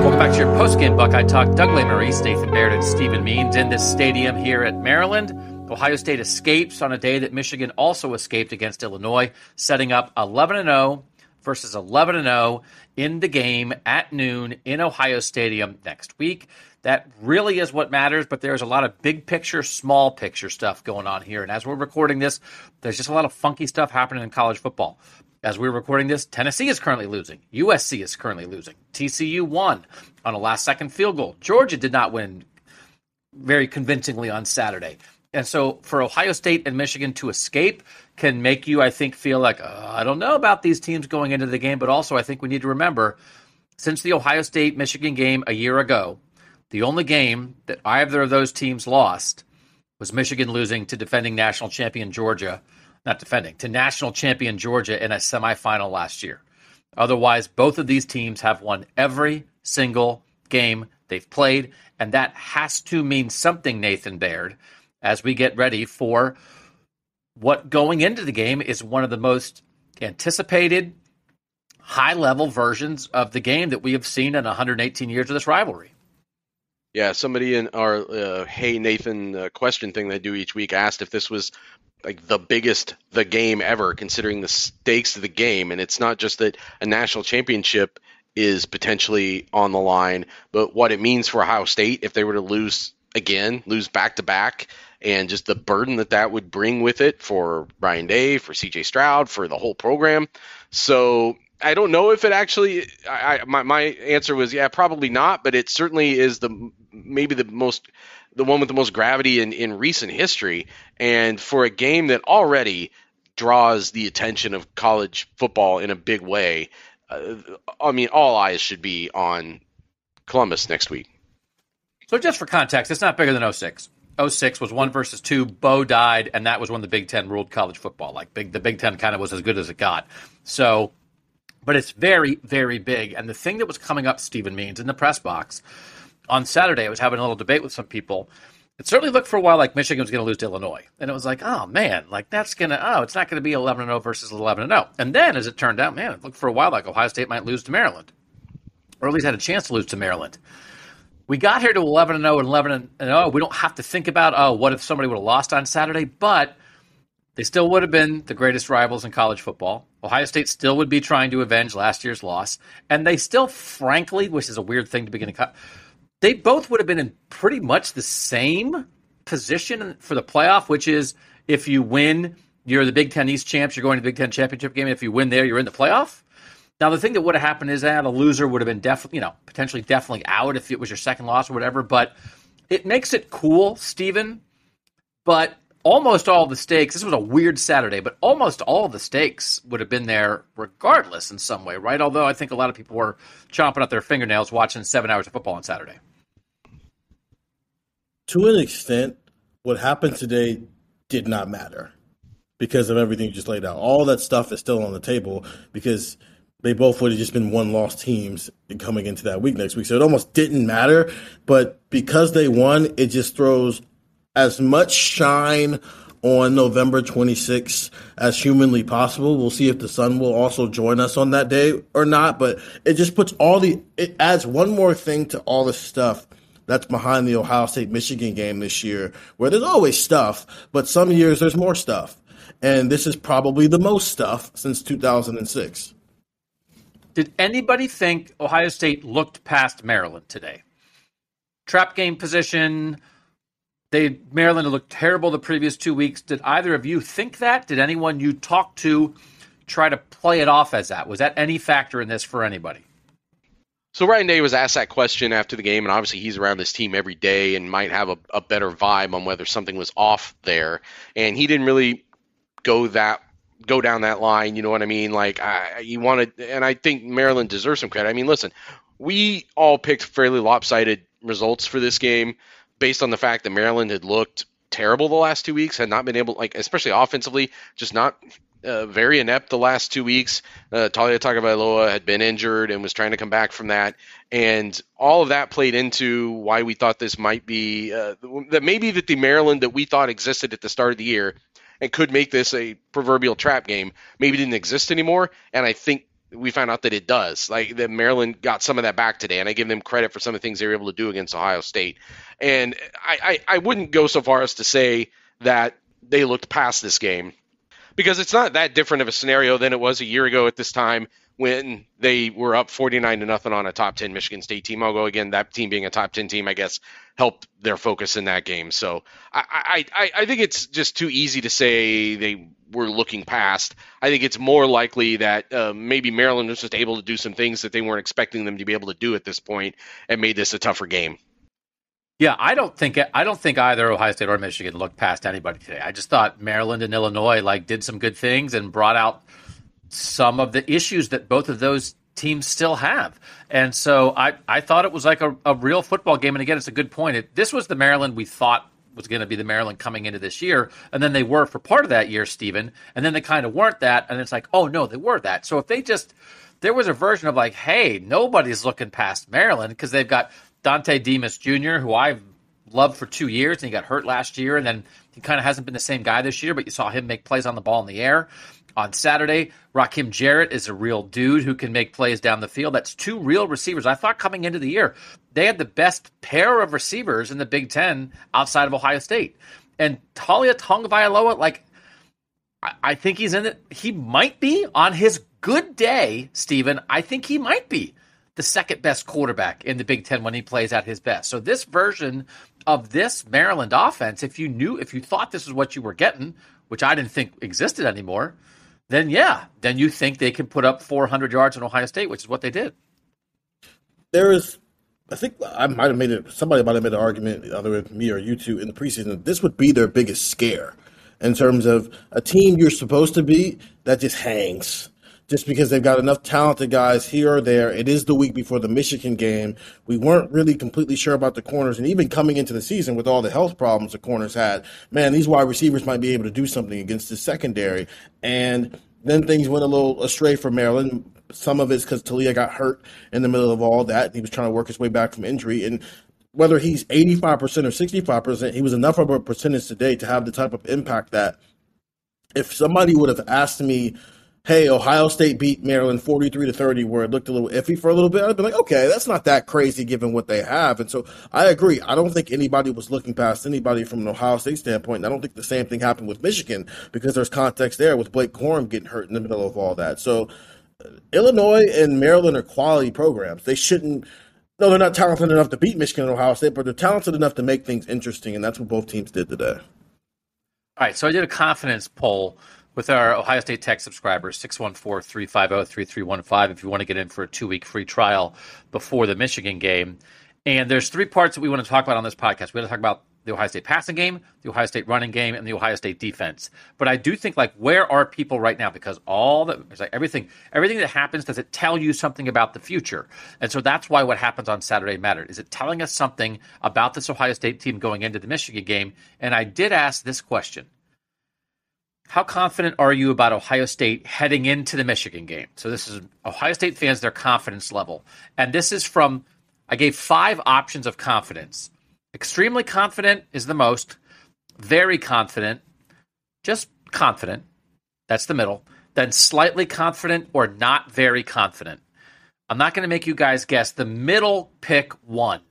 Welcome back to your post-game Buckeye Talk. Doug Lesmerises, Nathan Baird, and Stephen Means in this stadium here at Maryland. Ohio State escapes on a day that Michigan also escaped against Illinois, setting up 11 0 versus 11 0 in the game at noon in Ohio Stadium next week. That really is what matters, but there's a lot of big picture, small picture stuff going on here. And as we're recording this, there's just a lot of funky stuff happening in college football. As we're recording this, Tennessee is currently losing. USC is currently losing. TCU won on a last second field goal. Georgia did not win very convincingly on Saturday. And so for Ohio State and Michigan to escape can make you, I think, feel like, uh, I don't know about these teams going into the game. But also, I think we need to remember since the Ohio State Michigan game a year ago, the only game that either of those teams lost was Michigan losing to defending national champion Georgia, not defending, to national champion Georgia in a semifinal last year. Otherwise, both of these teams have won every single game they've played, and that has to mean something, Nathan Baird, as we get ready for what going into the game is one of the most anticipated high level versions of the game that we have seen in 118 years of this rivalry. Yeah, somebody in our uh, "Hey Nathan" uh, question thing they do each week asked if this was like the biggest the game ever, considering the stakes of the game, and it's not just that a national championship is potentially on the line, but what it means for Ohio State if they were to lose again, lose back to back, and just the burden that that would bring with it for Ryan Day, for C.J. Stroud, for the whole program. So I don't know if it actually. I, my my answer was yeah, probably not, but it certainly is the maybe the most the one with the most gravity in in recent history, and for a game that already draws the attention of college football in a big way. Uh, I mean, all eyes should be on Columbus next week. So just for context, it's not bigger than 06. 06 was one versus two. Bo died, and that was when the Big Ten ruled college football. Like big, the Big Ten kind of was as good as it got. So, but it's very, very big. And the thing that was coming up, Stephen Means, in the press box on Saturday, I was having a little debate with some people. It certainly looked for a while like Michigan was going to lose to Illinois, and it was like, oh man, like that's gonna, oh, it's not going to be 11 0 versus 11 0. And then, as it turned out, man, it looked for a while like Ohio State might lose to Maryland, or at least had a chance to lose to Maryland we got here to 11 and 0 and 11 and 0. We don't have to think about, oh, what if somebody would have lost on Saturday? But they still would have been the greatest rivals in college football. Ohio State still would be trying to avenge last year's loss. And they still, frankly, which is a weird thing to begin to cut, they both would have been in pretty much the same position for the playoff, which is if you win, you're the Big Ten East champs, you're going to the Big Ten championship game. If you win there, you're in the playoff. Now, the thing that would have happened is ah, that a loser would have been definitely, you know, potentially definitely out if it was your second loss or whatever. But it makes it cool, Stephen. But almost all the stakes, this was a weird Saturday, but almost all the stakes would have been there regardless in some way, right? Although I think a lot of people were chomping at their fingernails watching seven hours of football on Saturday. To an extent, what happened today did not matter because of everything you just laid out. All that stuff is still on the table because – they both would have just been one loss teams coming into that week next week. So it almost didn't matter. But because they won, it just throws as much shine on November 26th as humanly possible. We'll see if the sun will also join us on that day or not. But it just puts all the, it adds one more thing to all the stuff that's behind the Ohio State Michigan game this year, where there's always stuff, but some years there's more stuff. And this is probably the most stuff since 2006. Did anybody think Ohio State looked past Maryland today? Trap game position. They Maryland looked terrible the previous two weeks. Did either of you think that? Did anyone you talked to try to play it off as that? Was that any factor in this for anybody? So Ryan Day was asked that question after the game, and obviously he's around this team every day and might have a, a better vibe on whether something was off there. And he didn't really go that go down that line. You know what I mean? Like I, you wanted, and I think Maryland deserves some credit. I mean, listen, we all picked fairly lopsided results for this game based on the fact that Maryland had looked terrible the last two weeks, had not been able, like especially offensively, just not uh, very inept the last two weeks. Uh, Taulia Tagovailoa had been injured and was trying to come back from that, and all of that played into why we thought this might be uh, that maybe that the Maryland that we thought existed at the start of the year and could make this a proverbial trap game maybe didn't exist anymore. And I think we found out that it does. Like that Maryland got some of that back today, and I give them credit for some of the things they were able to do against Ohio State. And I, I, I wouldn't go so far as to say that they looked past this game because it's not that different of a scenario than it was a year ago at this time when they were up 49 to nothing on a top 10 Michigan State team. Go again. That team being a top 10 team, I guess, helped their focus in that game. So I, I, I think it's just too easy to say they were looking past. I think it's more likely that uh, maybe Maryland was just able to do some things that they weren't expecting them to be able to do at this point and made this a tougher game. Yeah, I don't think I don't think either Ohio State or Michigan looked past anybody today. I just thought Maryland and Illinois like did some good things and brought out some of the issues that both of those teams still have. And so I, I thought it was like a, a real football game. And again, it's a good point. It, this was the Maryland we thought was going to be the Maryland coming into this year. And then they were for part of that year, Stephen. And then they kind of weren't that. And it's like, oh, no, they were that. So if they just, there was a version of like, hey, nobody's looking past Maryland because they've got Dontay Demus Jr., who I've loved for two years, and he got hurt last year. And then he kind of hasn't been the same guy this year, but you saw him make plays on the ball in the air on Saturday. Rakim Jarrett is a real dude who can make plays down the field. That's two real receivers. I thought coming into the year, they had the best pair of receivers in the Big Ten outside of Ohio State. And Taulia Tagovailoa, like, I, I think he's in it. He might be on his good day, Stephen. I think he might be the second best quarterback in the Big Ten when he plays at his best. So this version of this Maryland offense, if you knew, if you thought this is what you were getting, which I didn't think existed anymore, then yeah, then you think they can put up 400 yards in Ohio State, which is what they did. There is, I think I might have made it. Somebody might have made an argument, either with me or you two, in the preseason. This would be their biggest scare in terms of a team you're supposed to beat that just hangs just because they've got enough talented guys here or there. It is the week before the Michigan game. We weren't really completely sure about the corners, and even coming into the season with all the health problems the corners had, man, these wide receivers might be able to do something against the secondary. And then things went a little astray for Maryland. Some of it's because Taulia got hurt in the middle of all that. He was trying to work his way back from injury. And whether he's 85% or 65%, he was enough of a percentage today to have the type of impact that if somebody would have asked me – hey, Ohio State beat Maryland 43 to 30, where it looked a little iffy for a little bit, I'd be like, okay, that's not that crazy given what they have. And so I agree. I don't think anybody was looking past anybody from an Ohio State standpoint. And I don't think the same thing happened with Michigan because there's context there with Blake Corum getting hurt in the middle of all that. So uh, Illinois and Maryland are quality programs. They shouldn't. No, they're not talented enough to beat Michigan and Ohio State, but they're talented enough to make things interesting, and that's what both teams did today. All right, so I did a confidence poll with our Ohio State Tech subscribers, 614 350 3315, if you want to get in for a two week free trial before the Michigan game. And there's three parts that we want to talk about on this podcast. We want to talk about the Ohio State passing game, the Ohio State running game, and the Ohio State defense. But I do think like where are people right now? Because all that it's like everything everything that happens does it tell you something about the future? And so that's why what happens on Saturday mattered. Is it telling us something about this Ohio State team going into the Michigan game? And I did ask this question how confident are you about Ohio State heading into the Michigan game? So this is Ohio State fans, their confidence level. And this is from, I gave five options of confidence. Extremely confident is the most, very confident, just confident. That's the middle. Then slightly confident or not very confident. I'm not going to make you guys guess. The middle pick one,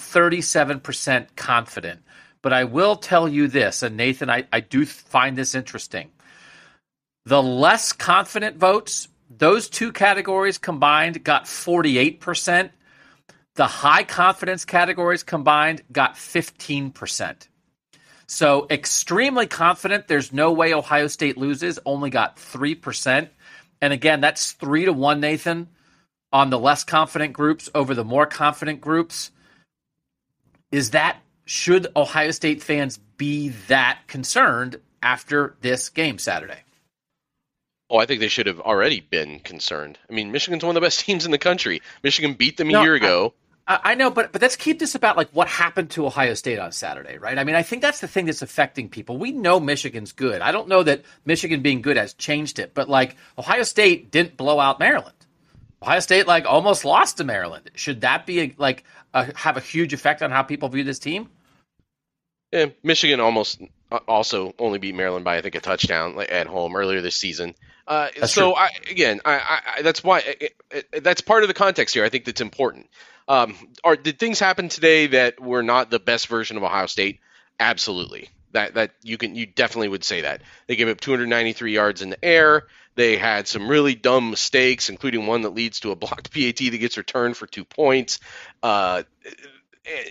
37% confident. But I will tell you this, and Nathan, I, I do find this interesting. The less confident votes, those two categories combined got 48%. The high confidence categories combined got 15%. So extremely confident, there's no way Ohio State loses, only got 3%. And again, that's three to one, Nathan, on the less confident groups over the more confident groups. Is that should Ohio State fans be that concerned after this game Saturday? Oh, I think they should have already been concerned. I mean, Michigan's one of the best teams in the country. Michigan beat them a No, year ago. I, I know, but but let's keep this about like what happened to Ohio State on Saturday, right? I mean, I think that's the thing that's affecting people. We know Michigan's good. I don't know that Michigan being good has changed it, but like Ohio State didn't blow out Maryland. Ohio State like almost lost to Maryland. Should that be a, like a, have a huge effect on how people view this team? Yeah, Michigan almost uh, also only beat Maryland by I think a touchdown like, at home earlier this season. Uh, so. I, again, I, I, I that's why it, it, that's part of the context here. I think that's important. Um, are did things happen today that were not the best version of Ohio State? Absolutely. That that you can you definitely would say that they gave up 293 yards in the air. They had some really dumb mistakes, including one that leads to a blocked PAT that gets returned for two points. Uh,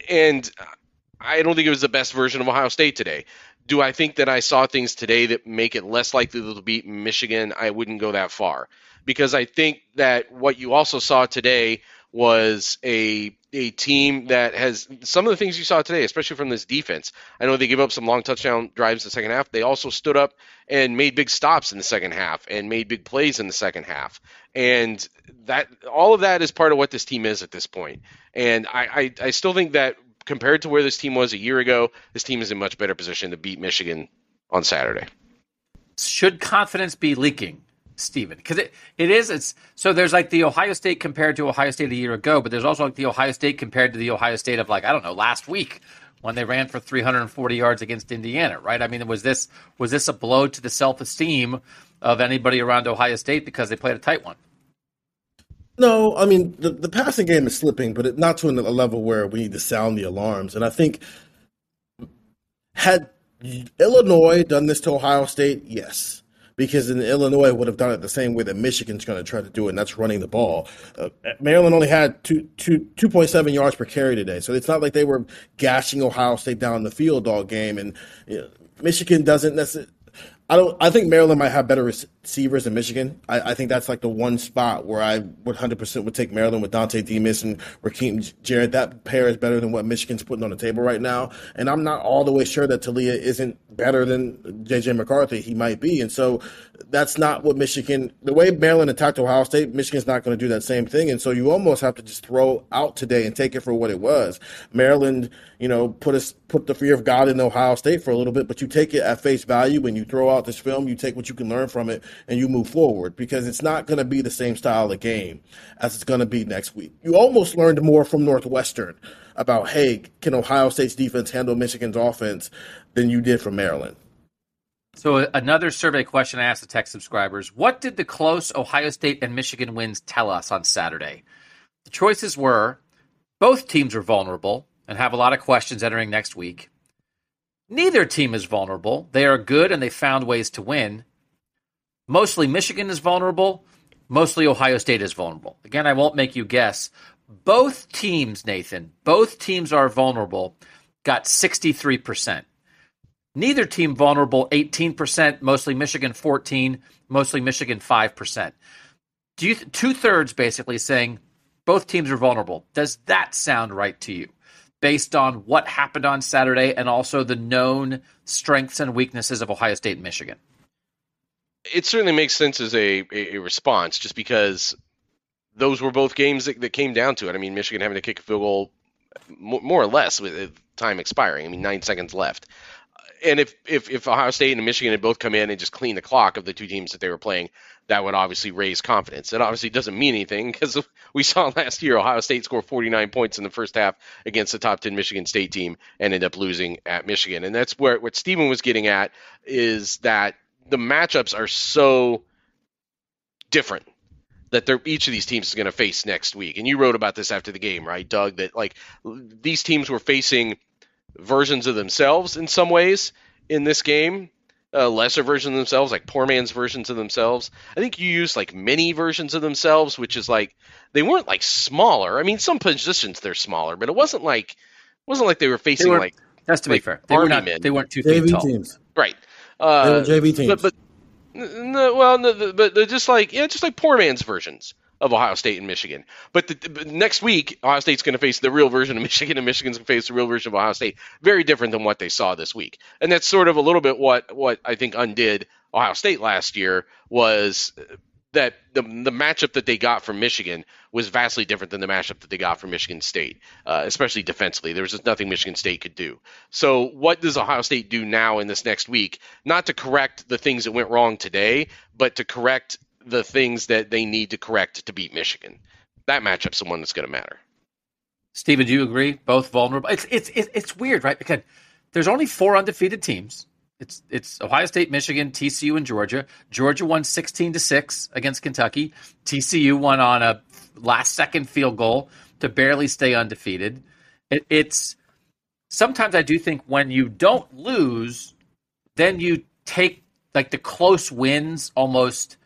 and I don't think it was the best version of Ohio State today. Do I think that I saw things today that make it less likely that they'll beat Michigan? I wouldn't go that far because I think that what you also saw today was a a team that has some of the things you saw today, especially from this defense. I know they gave up some long touchdown drives in the second half. They also stood up and made big stops in the second half and made big plays in the second half. And that all of that is part of what this team is at this point. And I, I, I still think that compared to where this team was a year ago, this team is in much better position to beat Michigan on Saturday. Should confidence be leaking, Stephen? Because it, it is. It's so there's like the Ohio State compared to Ohio State a year ago, but there's also like the Ohio State compared to the Ohio State of like I don't know last week when they ran for 340 yards against Indiana, right? I mean, was this was this a blow to the self esteem of anybody around Ohio State because they played a tight one? No, I mean the, the passing game is slipping, but it, not to a level where we need to sound the alarms. And I think had Illinois done this to Ohio State, yes, because in Illinois would have done it the same way that Michigan's going to try to do it, and that's running the ball. Uh, Maryland only had two, two, 2.7 yards per carry today, so it's not like they were gashing Ohio State down the field all game. And you know, Michigan doesn't necessarily. I don't. I think Maryland might have better receivers in Michigan. I, I think that's like the one spot where I would hundred percent would take Maryland with Dontay Demus and Rakim Jarrett. That pair is better than what Michigan's putting on the table right now. And I'm not all the way sure that Taulia isn't better than JJ McCarthy. He might be, and so that's not what Michigan. The way Maryland attacked Ohio State, Michigan's not going to do that same thing. And so you almost have to just throw out today and take it for what it was. Maryland, you know, put us put the fear of God in Ohio State for a little bit, but you take it at face value when you throw out this film. You take what you can learn from it and you move forward because it's not going to be the same style of game as it's going to be next week. You almost learned more from Northwestern about hey, can Ohio State's defense handle Michigan's offense than you did from Maryland. So another survey question I asked the tech subscribers: What did the close Ohio State and Michigan wins tell us on Saturday? The choices were: both teams are vulnerable and have a lot of questions entering next week. Neither team is vulnerable; they are good and they found ways to win. Mostly Michigan is vulnerable. Mostly Ohio State is vulnerable. Again, I won't make you guess. Both teams, Nathan, both teams are vulnerable. Got sixty-three percent. Neither team vulnerable, 18%, mostly Michigan 14, mostly Michigan 5%. Do you two thirds basically saying both teams are vulnerable? Does that sound right to you? Based on what happened on Saturday and also the known strengths and weaknesses of Ohio State and Michigan. It certainly makes sense as a, a, response, just because those were both games that, that came down to it. I mean, Michigan having to kick a field goal more, more or less with time expiring. I mean, nine seconds left and if, if if Ohio State and Michigan had both come in and just cleaned the clock of the two teams that they were playing, that would obviously raise confidence. It obviously doesn't mean anything because we saw last year Ohio State score 49 points in the first half against the top 10 Michigan State team and end up losing at Michigan. And that's where what Stephen was getting at is that the matchups are so different that they're each of these teams is going to face next week. And you wrote about this after the game, right, Doug? That like these teams were facing versions of themselves in some ways in this game, uh, lesser versions of themselves, like poor man's versions of themselves. I think you used like mini versions of themselves, which is like they weren't like smaller. I mean, some positions they're smaller, but it wasn't like it wasn't like they were facing They were- like That's to like be fair. they weren't men. they weren't two feet tall. teams. right. Uh, JV teams. but but no, well, no, the- but they're just like yeah, just like poor man's versions of Ohio State and Michigan. But, the, but next week, Ohio State's going to face the real version of Michigan, and Michigan's going to face the real version of Ohio State. Very different than what they saw this week, and that's sort of a little bit what what I think undid Ohio State last year was that the the matchup that they got from Michigan was vastly different than the matchup that they got from Michigan State, uh, especially defensively. There was just nothing Michigan State could do. So, what does Ohio State do now in this next week? Not to correct the things that went wrong today, but to correct the things that they need to correct to beat Michigan. That matchup's the one that's going to matter. Steven, do you agree? Both vulnerable. It's it's it's, it's weird, right? Because there's only four undefeated teams. It's it's Ohio State, Michigan, TCU, and Georgia. Georgia won 16 to six against Kentucky. TCU won on a last second field goal to barely stay undefeated. It, it's sometimes I do think when you don't lose, then you take like the close wins almost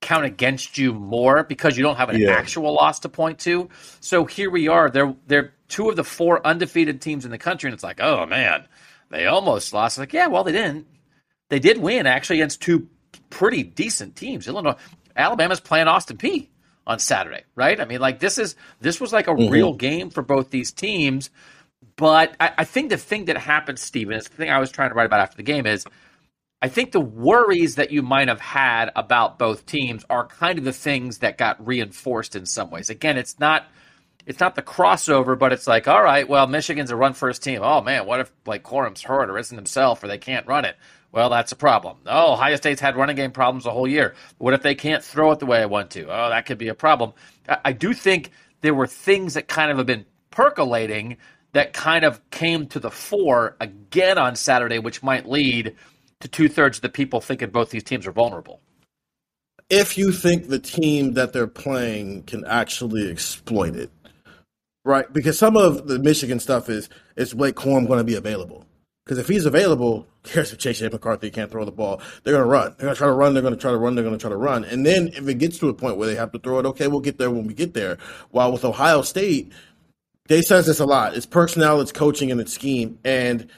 count against you more because you don't have an Yeah. actual loss to point to. So here we are. They're they're two of the four undefeated teams in the country, and it's like, oh man, they almost lost. Like, yeah, well, they didn't. They did win actually against two pretty decent teams. Illinois, Alabama's playing Austin Peay on Saturday, right? I mean, like this is this was like a mm-hmm. real game for both these teams. But I, I think the thing that happened, Steven, is the thing I was trying to write about after the game is I think the worries that you might have had about both teams are kind of the things that got reinforced in some ways. Again, it's not it's not the crossover, but it's like, all right, well, Michigan's a run first team. Oh man, what if like Corum's hurt or isn't himself or they can't run it? Well, that's a problem. Oh, Ohio State's had running game problems the whole year. What if they can't throw it the way I want to? Oh, that could be a problem. I, I do think there were things that kind of have been percolating that kind of came to the fore again on Saturday, which might lead to two thirds of the people thinking both these teams are vulnerable. if you think the team that they're playing can actually exploit it, right? Because some of the Michigan stuff is is Blake Corum going to be available? Because if he's available, cares if Chase McCarthy can't throw the ball. They're going to run. They're going to try to run. They're going to try to run. They're going to try to run. And then if it gets to a point where they have to throw it, okay, we'll get there when we get there. While with Ohio State, they says this a lot. It's personnel, it's coaching, and it's scheme. And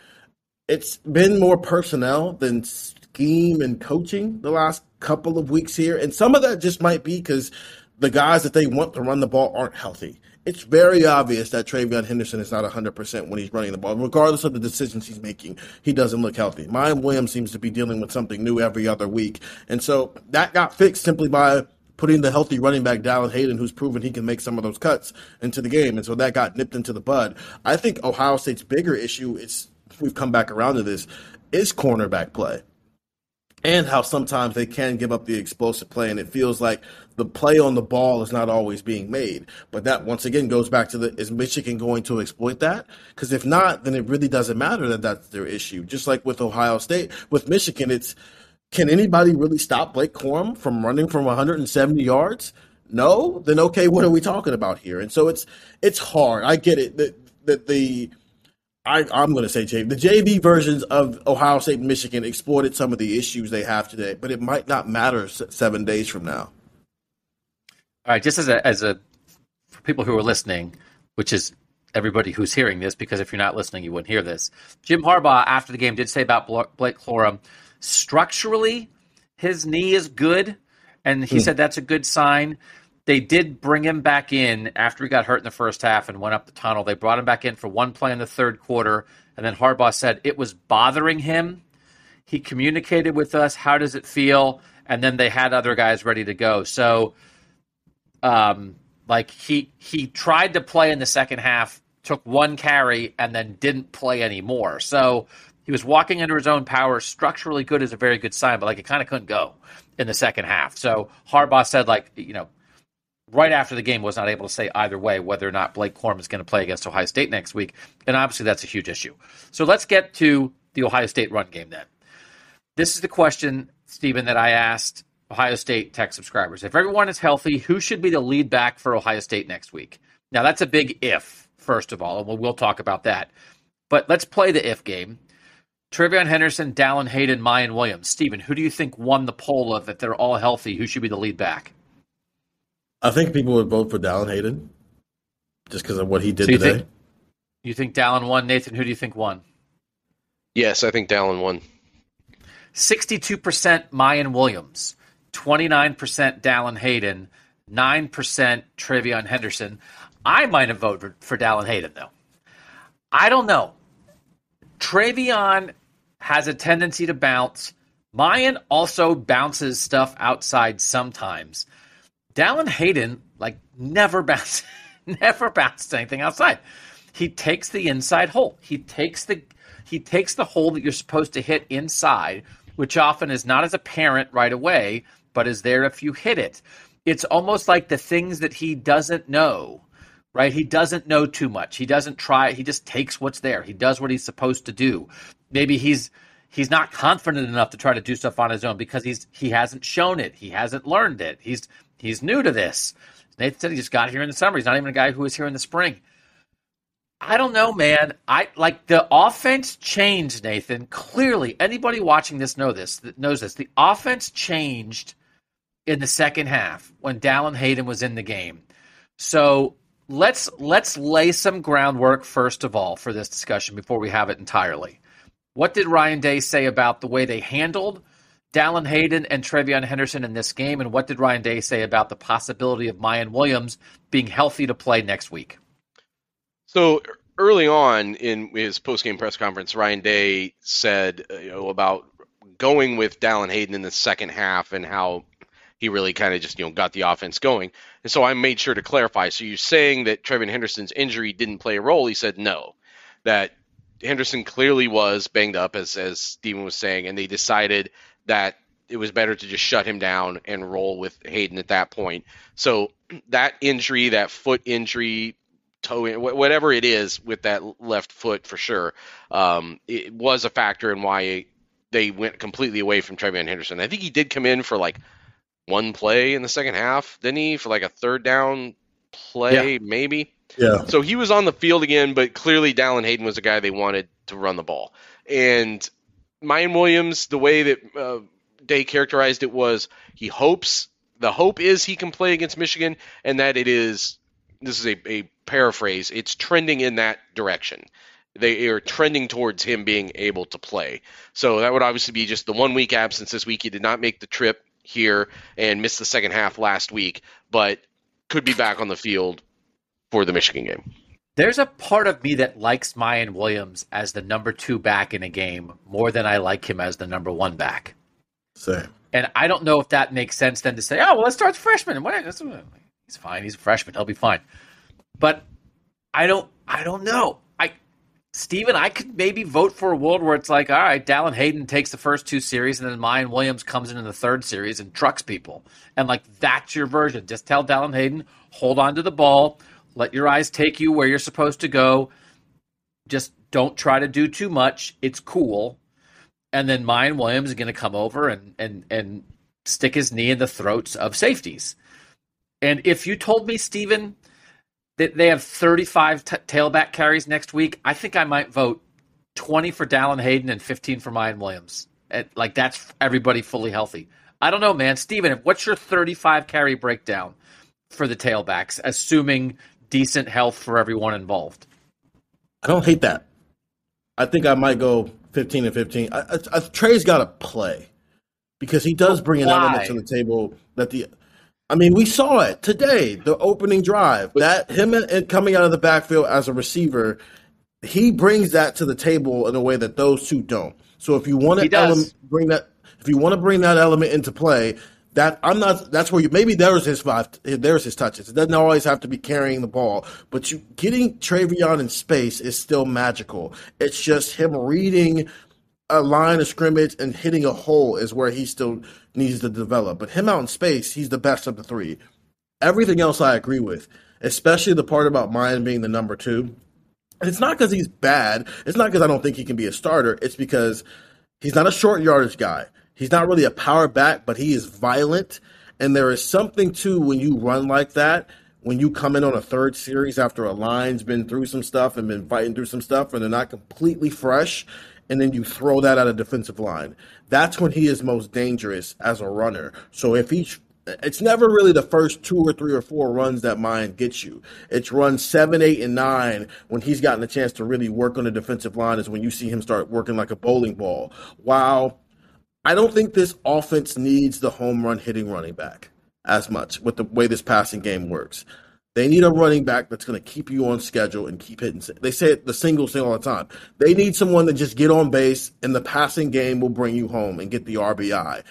it's been more personnel than scheme and coaching the last couple of weeks here. And some of that just might be because the guys that they want to run the ball aren't healthy. It's very obvious that TreVeyon Henderson is not 100% when he's running the ball. Regardless of the decisions he's making, he doesn't look healthy. Ryan Williams seems to be dealing with something new every other week. And so that got fixed simply by putting the healthy running back Dallan Hayden, who's proven he can make some of those cuts into the game. And so that got nipped into the bud. I think Ohio State's bigger issue is we've come back around to this is cornerback play and how sometimes they can give up the explosive play and it feels like the play on the ball is not always being made. But that once again goes back to the is michigan going to exploit that? Because if not then it really doesn't matter that that's their issue. Just like with ohio state with michigan it's can anybody really stop blake corum from running from 170 yards? No? Then okay what are we talking about here? And so it's it's hard. I get it that that the I, I'm going to say JV. The JV versions of Ohio State and Michigan exploited some of the issues they have today, but it might not matter s- seven days from now. All right, just as a as a for people who are listening, which is everybody who's hearing this, because if you're not listening, you wouldn't hear this. Jim Harbaugh after the game did say about Blake Corum, structurally, his knee is good, and he hmm. said that's a good sign. They did bring him back in after he got hurt in the first half and went up the tunnel. They brought him back in for one play in the third quarter, and then Harbaugh said it was bothering him. He communicated with us. How does it feel? And then they had other guys ready to go. So um, like he he tried to play in the second half took one carry, and then didn't play anymore. So he was walking under his own power. Structurally good is a very good sign, but like it kind of couldn't go in the second half. So Harbaugh said, like, you know, right after the game was not able to say either way whether or not Blake Corum is going to play against Ohio State next week. And obviously that's a huge issue. So let's get to the Ohio State run game then. This is the question, Stephen, that I asked Ohio State tech subscribers. If everyone is healthy, who should be the lead back for Ohio State next week? Now that's a big if, first of all, and we'll, talk about that. But let's play the if game. TreVeyon Henderson, Dallan Hayden, Miyan Williams. Stephen, who do you think won the poll of if they're all healthy, who should be the lead back? I think people would vote for Dallan Hayden just because of what he did so you today. Think, you think Dallan won? Nathan, who do you think won? Yes, I think Dallan won. 62% Miyan Williams, 29% Dallan Hayden, 9% TreVeyon Henderson. I might have voted for Dallan Hayden, though. I don't know. TreVeyon has a tendency to bounce. Miyan also bounces stuff outside sometimes. Dallan Hayden, like, never bounced, never bounced anything outside. He takes the inside hole. He takes the he takes the hole that you're supposed to hit inside, which often is not as apparent right away, but is there if you hit it. It's almost like the things that he doesn't know, right? He doesn't know too much. He doesn't try. He just takes what's there. He does what he's supposed to do. Maybe he's he's not confident enough to try to do stuff on his own because he's he hasn't shown it. He hasn't learned it. He's he's new to this. Nathan said he just got here in the summer. He's not even a guy who was here in the spring. I don't know, man. I like the offense changed, Nathan. Clearly, anybody watching this know this knows this. The offense changed in the second half when Dallan Hayden was in the game. So let's let's lay some groundwork first of all for this discussion before we have it entirely. What did Ryan Day say about the way they handled Dallan Hayden and TreVeyon Henderson in this game, and what did Ryan Day say about the possibility of Miyan Williams being healthy to play next week? So early on in his post-game press conference, Ryan Day said uh, you know, about going with Dallan Hayden in the second half and how he really kind of just you know got the offense going. And so I made sure to clarify. So you're saying that TreVeyon Henderson's injury didn't play a role? He said no. That Henderson clearly was banged up, as as Steven was saying, and they decided that it was better to just shut him down and roll with Hayden at that point. So that injury, that foot injury, toe, whatever it is with that left foot for sure, um, it was a factor in why they went completely away from TreVeyon Henderson. I think he did come in for like one play in the second half, didn't he? For like a third down play, yeah. maybe. Yeah. So he was on the field again, but clearly Dallan Hayden was the guy they wanted to run the ball. And Miyan Williams, the way that uh, Day characterized it was he hopes the hope is he can play against Michigan, and that it is this is a, a paraphrase. It's trending in that direction. They are trending towards him being able to play. So that would obviously be just the one week absence this week. He did not make the trip here and missed the second half last week, but could be back on the field for the Michigan game. There's a part of me that likes Miyan Williams as the number two back in a game more than I like him as the number one back. Same. And I don't know if that makes sense then to say, oh, well, let's start the freshman. He's fine. He's a freshman. He'll be fine. But I don't. I don't know. I, Stephen, I could maybe vote for a world where it's like, all right, Dallan Hayden takes the first two series, and then Miyan Williams comes in in the third series and trucks people, and like that's your version. Just tell Dallan Hayden, hold on to the ball let your eyes take you where you're supposed to go. Just don't try to do too much. It's cool. And then Miyan Williams is going to come over and, and, and stick his knee in the throats of safeties. And if you told me, Stephen, that they have 35 t- tailback carries next week, I think I might vote 20 for Dallan Hayden and 15 for Miyan Williams. Like that's everybody fully healthy. I don't know, man. Stephen, what's your 35 carry breakdown for the tailbacks, assuming decent health for everyone involved. I don't hate that. I think I might go 15 and 15. I, I, I, Trey's got to play because he does bring an element to the table that the. I mean, we saw it today, the opening drive. That him and coming out of the backfield as a receiver, he brings that to the table in a way that those two don't. So if you want to bring that, if you want to bring that element into play, That I'm not. That's where you maybe there's his five. There's his touches. It doesn't always have to be carrying the ball, but you getting TreVeyon in space is still magical. It's just him reading a line of scrimmage and hitting a hole is where he still needs to develop. But him out in space, he's the best of the three. Everything else I agree with, especially the part about Miyan being the number two. And it's not because he's bad. It's not because I don't think he can be a starter. It's because he's not a short yardage guy. He's not really a power back, but he is violent. And there is something too when you run like that, when you come in on a third series after a line's been through some stuff and been fighting through some stuff and they're not completely fresh, and then you throw that at a defensive line. That's when he is most dangerous as a runner. So if he it's never really the first two or three or four runs that Miyan gets you. It's run seven, eight, and nine when he's gotten a chance to really work on the defensive line is when you see him start working like a bowling ball. While I don't think this offense needs the home run hitting running back as much with the way this passing game works. They need a running back that's going to keep you on schedule and keep hitting. They say it, the singles thing all the time. They need someone that just get on base and the passing game will bring you home and get the RBI.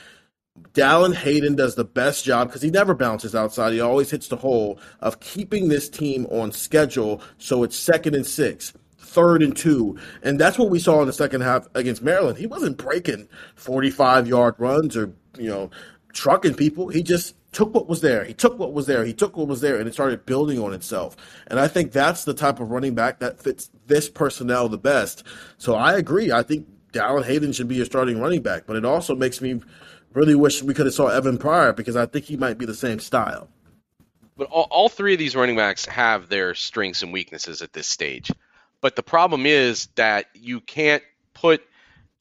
Dallan Hayden does the best job because he never bounces outside. He always hits the hole of keeping this team on schedule so it's second and six third and two. And that's what we saw in the second half against Maryland. He wasn't breaking 45 yard runs or, you know, trucking people. He just took what was there. He took what was there. He took what was there and it started building on itself. And I think that's the type of running back that fits this personnel the best. So I agree. I think Dallan Hayden should be your starting running back, but it also makes me really wish we could have saw Evan Pryor because I think he might be the same style. But all, all three of these running backs have their strengths and weaknesses at this stage. But the problem is that you can't put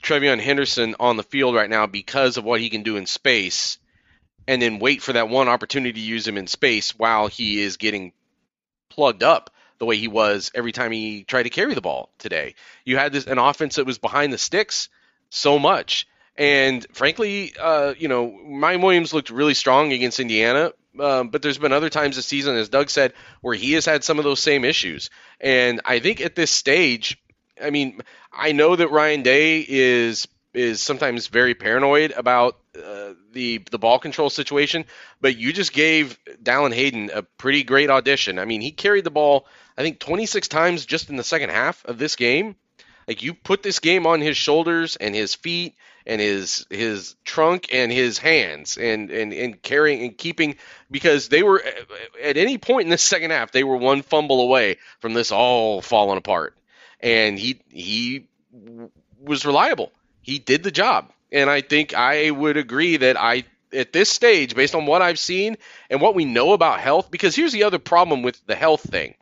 TreVeyon Henderson on the field right now because of what he can do in space and then wait for that one opportunity to use him in space while he is getting plugged up the way he was every time he tried to carry the ball today. You had this an offense that was behind the sticks so much. And frankly, uh, you know, Miyan Williams looked really strong against Indiana, um, but there's been other times this season, as Doug said, where he has had some of those same issues. And I think at this stage, I mean, I know that Ryan Day is is sometimes very paranoid about uh, the the ball control situation, but you just gave Dallan Hayden a pretty great audition. I mean, he carried the ball I think 26 times just in the second half of this game. Like you put this game on his shoulders and his feet and his his trunk and his hands and and and carrying and keeping because they were at any point in the second half they were one fumble away from this all falling apart. And he he was reliable. He did the job. And i think i would agree that i at this stage based on what i've seen and what we know about health because here's the other problem with the health thing.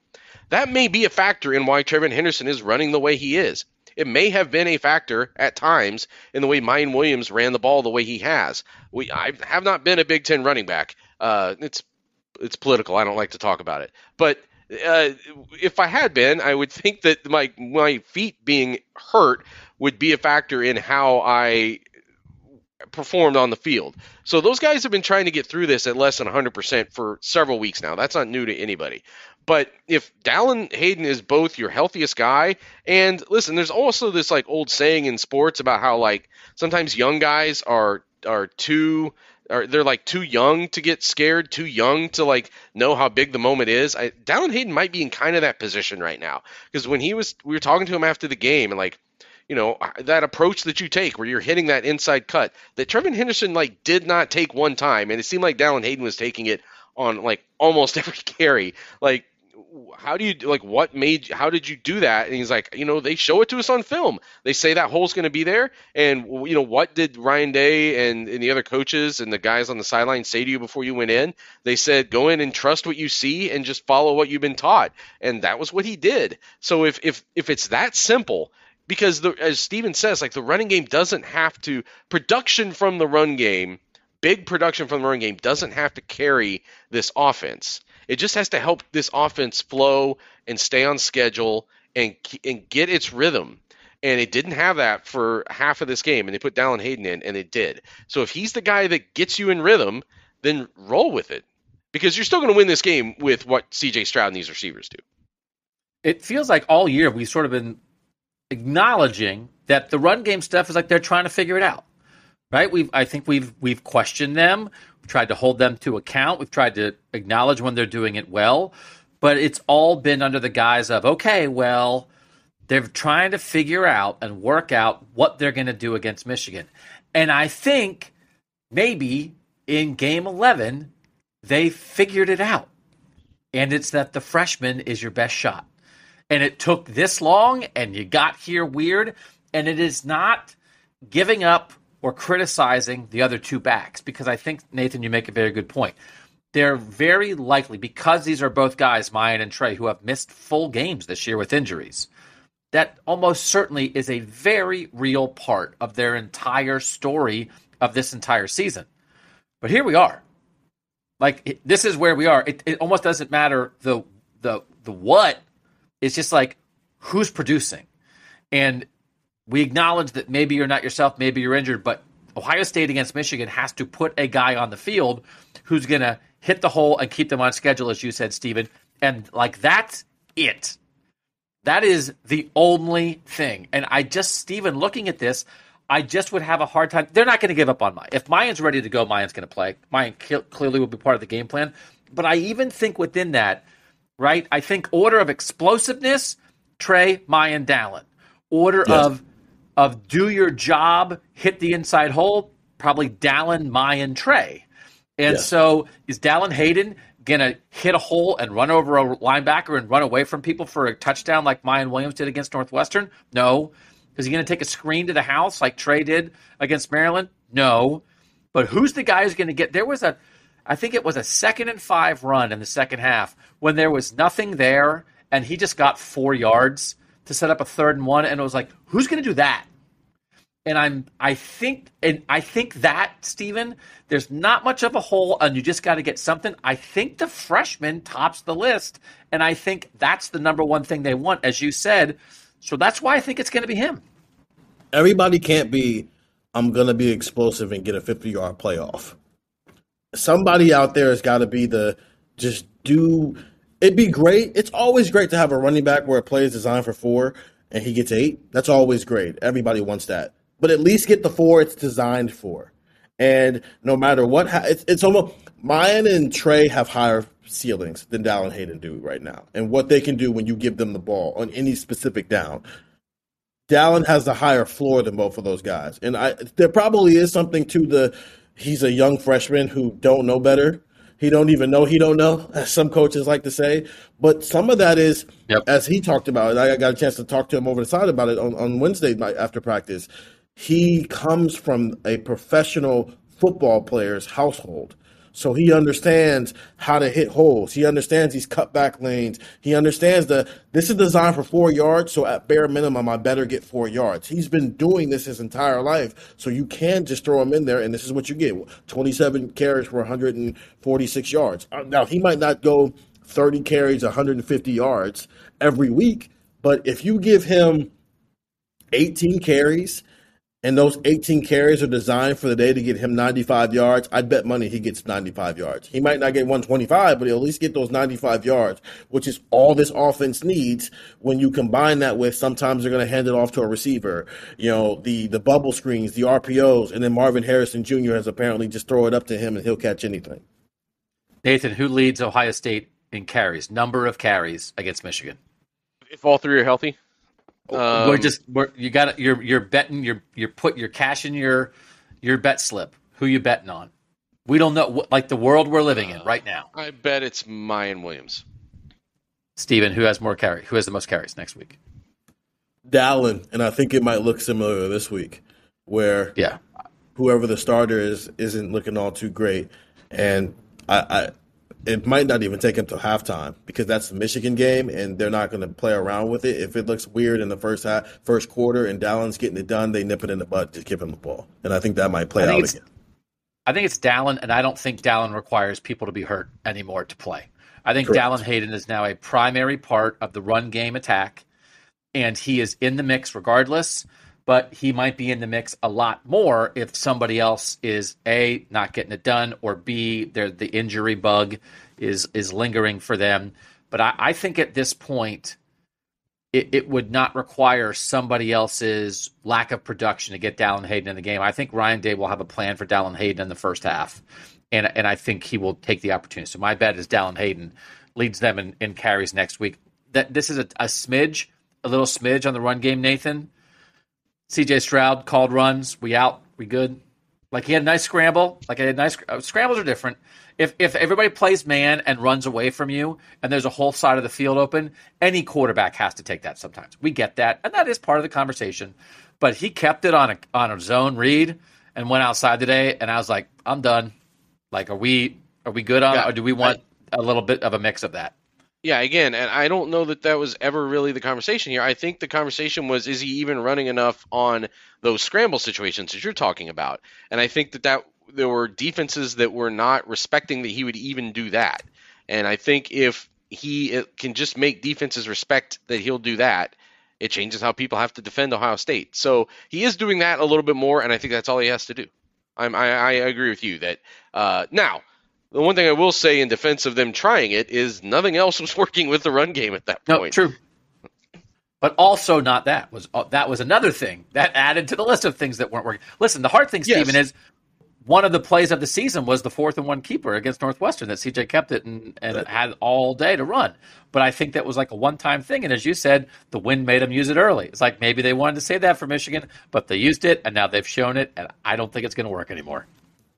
That may be a factor in why TreVeyon Henderson is running the way he is. It may have been a factor at times in the way Miyan Williams ran the ball the way he has. We I have not been a Big Ten running back. Uh, it's it's political. I don't like to talk about it. But uh, if I had been, I would think that my my feet being hurt would be a factor in how I performed on the field. So those guys have been trying to get through this at less than 100% for several weeks now. That's not new to anybody. But if Dallan Hayden is both your healthiest guy, and listen, there's also this like old saying in sports about how like sometimes young guys are are too are they're like too young to get scared, too young to like know how big the moment is. I, Dallan Hayden might be in kind of that position right now because when he was we were talking to him after the game and like you know uh, that approach that you take where you're hitting that inside cut that TreVeyon Henderson like did not take one time and it seemed like Dallan Hayden was taking it on like almost every carry like how do you like what made how did you do that? And he's like you know they show it to us on film. They say that hole's going to be there. And you know what did ryan day and, and the other coaches and the guys on the sideline say to you before you went in? They said go in and trust what you see and just follow what you've been taught. And that was what he did. So if if if it's that simple because the, as steven says like the running game doesn't have to production from the run game big production from the run game doesn't have to carry this offense it just has to help this offense flow and stay on schedule and and get its rhythm. And it didn't have that for half of this game, and they put Dallan Hayden in, and it did. So if he's the guy that gets you in rhythm, then roll with it, because you're still going to win this game with what C.J. Stroud and these receivers do. It feels like all year we've sort of been acknowledging that the run game stuff is like they're trying to figure it out right? We've I think we've we've questioned them. Tried to hold them to account. We've tried to acknowledge when they're doing it well, but it's all been under the guise of, okay, well, they're trying to figure out and work out what they're going to do against Michigan. And I think maybe in game 11, they figured it out. And it's that the freshman is your best shot. And it took this long, and you got here weird. And it is not giving up or criticizing the other two backs because I think, Nathan, you make a very good point. They're very likely, because these are both guys, Miyan and Trey, who have missed full games this year with injuries, that almost certainly is a very real part of their entire story of this entire season. But here we are. Like it, this is where we are. It, it almost doesn't matter the the the what. It's just like who's producing, and we acknowledge that maybe you're not yourself, maybe you're injured, but Ohio State against Michigan has to put a guy on the field who's going to hit the hole and keep them on schedule, as you said, Stephen. And like that's it. That is the only thing. And I just, Stephen, looking at this, I just would have a hard time. They're not going to give up on Miyan. If Miyan's ready to go, Miyan's going to play. Miyan clearly will be part of the game plan. But I even think within that, right? I think order of explosiveness, Trey, Miyan, Dallan. Order yes. of of do your job, hit the inside hole, probably Dallan, Miyan, Trey. And so is Dallan Hayden gonna hit a hole and run over a linebacker and run away from people for a touchdown like Miyan Williams did against Northwestern? No. Is he gonna take a screen to the house like Trey did against Maryland? No. But who's the guy who's gonna get there was a I think it was a second and five run in the second half when there was nothing there and he just got four yards to set up a third and one and it was like, who's gonna do that? and I'm I think and I think that Stephen, there's not much of a hole, and you just got to get something. I think the freshman tops the list, and I think that's the number one thing they want, as you said. So that's why I think it's going to be him. Everybody can't be. I'm going to be explosive and get a 50 yard playoff. Somebody out there has got to be the just do. It'd be great. It's always great to have a running back where a play is designed for four and he gets eight. That's always great. Everybody wants that but at least get the four it's designed for. And no matter what, it's, it's almost Miyan and Trey have higher ceilings than Dallan Hayden do right now, and what they can do when you give them the ball on any specific down. Dallan has a higher floor than both of those guys, and I there probably is something to the he's a young freshman who don't know better. He don't even know he don't know, as some coaches like to say. But some of that is, yep. as he talked about I got a chance to talk to him over the side about it on, on Wednesday night after practice he comes from a professional football player's household. So he understands how to hit holes. He understands these cutback lanes. He understands that this is designed for four yards. So at bare minimum, I better get four yards. He's been doing this his entire life. So you can just throw him in there, and this is what you get: 27 carries for 146 yards. Uh, now he might not go 30 carries, 150 yards every week, but if you give him 18 carries and those 18 carries are designed for the day to get him 95 yards, I'd bet money he gets 95 yards. He might not get 125, but he'll at least get those 95 yards, which is all this offense needs when you combine that with sometimes they're going to hand it off to a receiver, you know, the, the bubble screens, the RPOs, and then Marvin Harrison Jr. has apparently just throw it up to him and he'll catch anything. Nathan, who leads Ohio State in carries, number of carries against Michigan? If all three are healthy? Um, we're just we're, you got you're you're betting you're you're put your cash in your your bet slip. Who you betting on? We don't know What, like the world we're living in right now. I bet it's Miyan Williams. Steven, who has more carry? Who has the most carries next week? Dallan, and I think it might look similar this week, where yeah, whoever the starter is isn't looking all too great, and I, it might not even take him to halftime because that's the Michigan game, and they're not going to play around with it. If it looks weird in the first half, first quarter, and Dallan's getting it done, they nip it in the butt, just give him the ball, and I think that might play out again. I think it's Dallan, and I don't think Dallan requires people to be hurt anymore to play. I think Correct. Dallan Hayden is now a primary part of the run game attack, and he is in the mix regardless. But he might be in the mix a lot more if somebody else is a not getting it done, or b the injury bug is is lingering for them. But I, I think at this point, it, it, would not require somebody else's lack of production to get Dallan Hayden in the game. I think Ryan Day will have a plan for Dallan Hayden in the first half. and and I think he will take the opportunity. So my bet is Dallan Hayden leads them in, in carries next week. That this is a, a smidge, a little smidge on the run game. Nathan, C.J. Stroud called runs. We out. We good. Like he had a nice scramble. Like I had nice uh, scrambles are different. If if everybody plays man and runs away from you, and there's a whole side of the field open, any quarterback has to take that sometimes. We get that, and that is part of the conversation. But he kept it on a on a zone read and went outside today, and I was like, I'm done. Like, are we are we good on, yeah, or do we want I, a little bit of a mix of that? Yeah, again, and I don't know that that was ever really the conversation here. I think the conversation was, is he even running enough on those scramble situations that you're talking about? And I think that that there were defenses that were not respecting that he would even do that. And I think if he can just make defenses respect that he'll do that, it changes how people have to defend Ohio State. So he is doing that a little bit more, and I think that's all he has to do. I'm, I, I agree with you that uh, now the one thing I will say in defense of them trying it is nothing else was working with the run game at that point. No, true. But also not that was uh, that was another thing that added to the list of things that weren't working. Listen, the hard thing, Stephen, yes. is one of the plays of the season was the fourth and one keeper against Northwestern that CJ kept it and, and had all day to run. But I think that was like a one time thing. And as you said, the wind made them use it early. It's like maybe they wanted to say that for Michigan, but they used it and now they've shown it. And I don't think it's going to work anymore.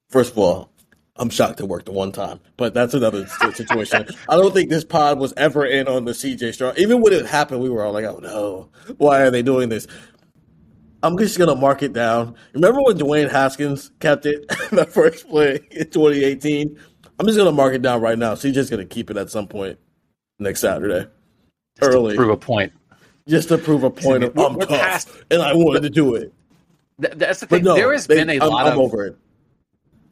First of all, I'm shocked it worked the one time, but that's another situation. I don't think this pod was ever in on the CJ Stroud. Even when it happened, we were all like, "Oh no, why are they doing this?" I'm just gonna mark it down. Remember when Dwayne Haskins kept it in the first play in 2018? I'm just gonna mark it down right now. So he's just gonna keep it at some point next Saturday, just early. prove a point. Just to prove a point. Of, I'm tough, past, and I wanted to do it. Th- that's the thing. No, there has they, been a I'm, lot I'm of. over it.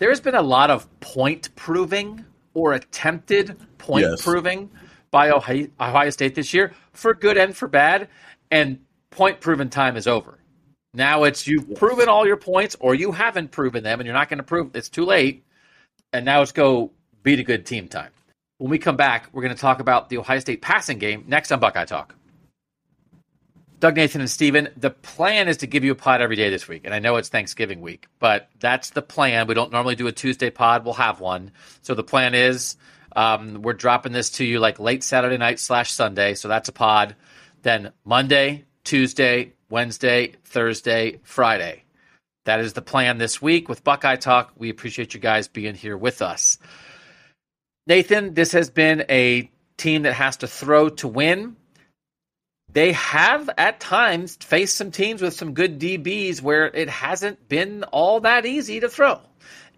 There has been a lot of point proving or attempted point yes. proving by Ohio, Ohio State this year, for good and for bad. And point proven time is over. Now it's you've proven all your points or you haven't proven them and you're not going to prove it's too late. And now let's go beat a good team time. When we come back, we're going to talk about the Ohio State passing game next on Buckeye Talk. Doug, Nathan, and Steven, the plan is to give you a pod every day this week. And I know it's Thanksgiving week, but that's the plan. We don't normally do a Tuesday pod. We'll have one. So the plan is um, we're dropping this to you like late Saturday night slash Sunday. So that's a pod. Then Monday, Tuesday, Wednesday, Thursday, Friday. That is the plan this week with Buckeye Talk. We appreciate you guys being here with us. Nathan, this has been a team that has to throw to win. They have at times faced some teams with some good DBs where it hasn't been all that easy to throw.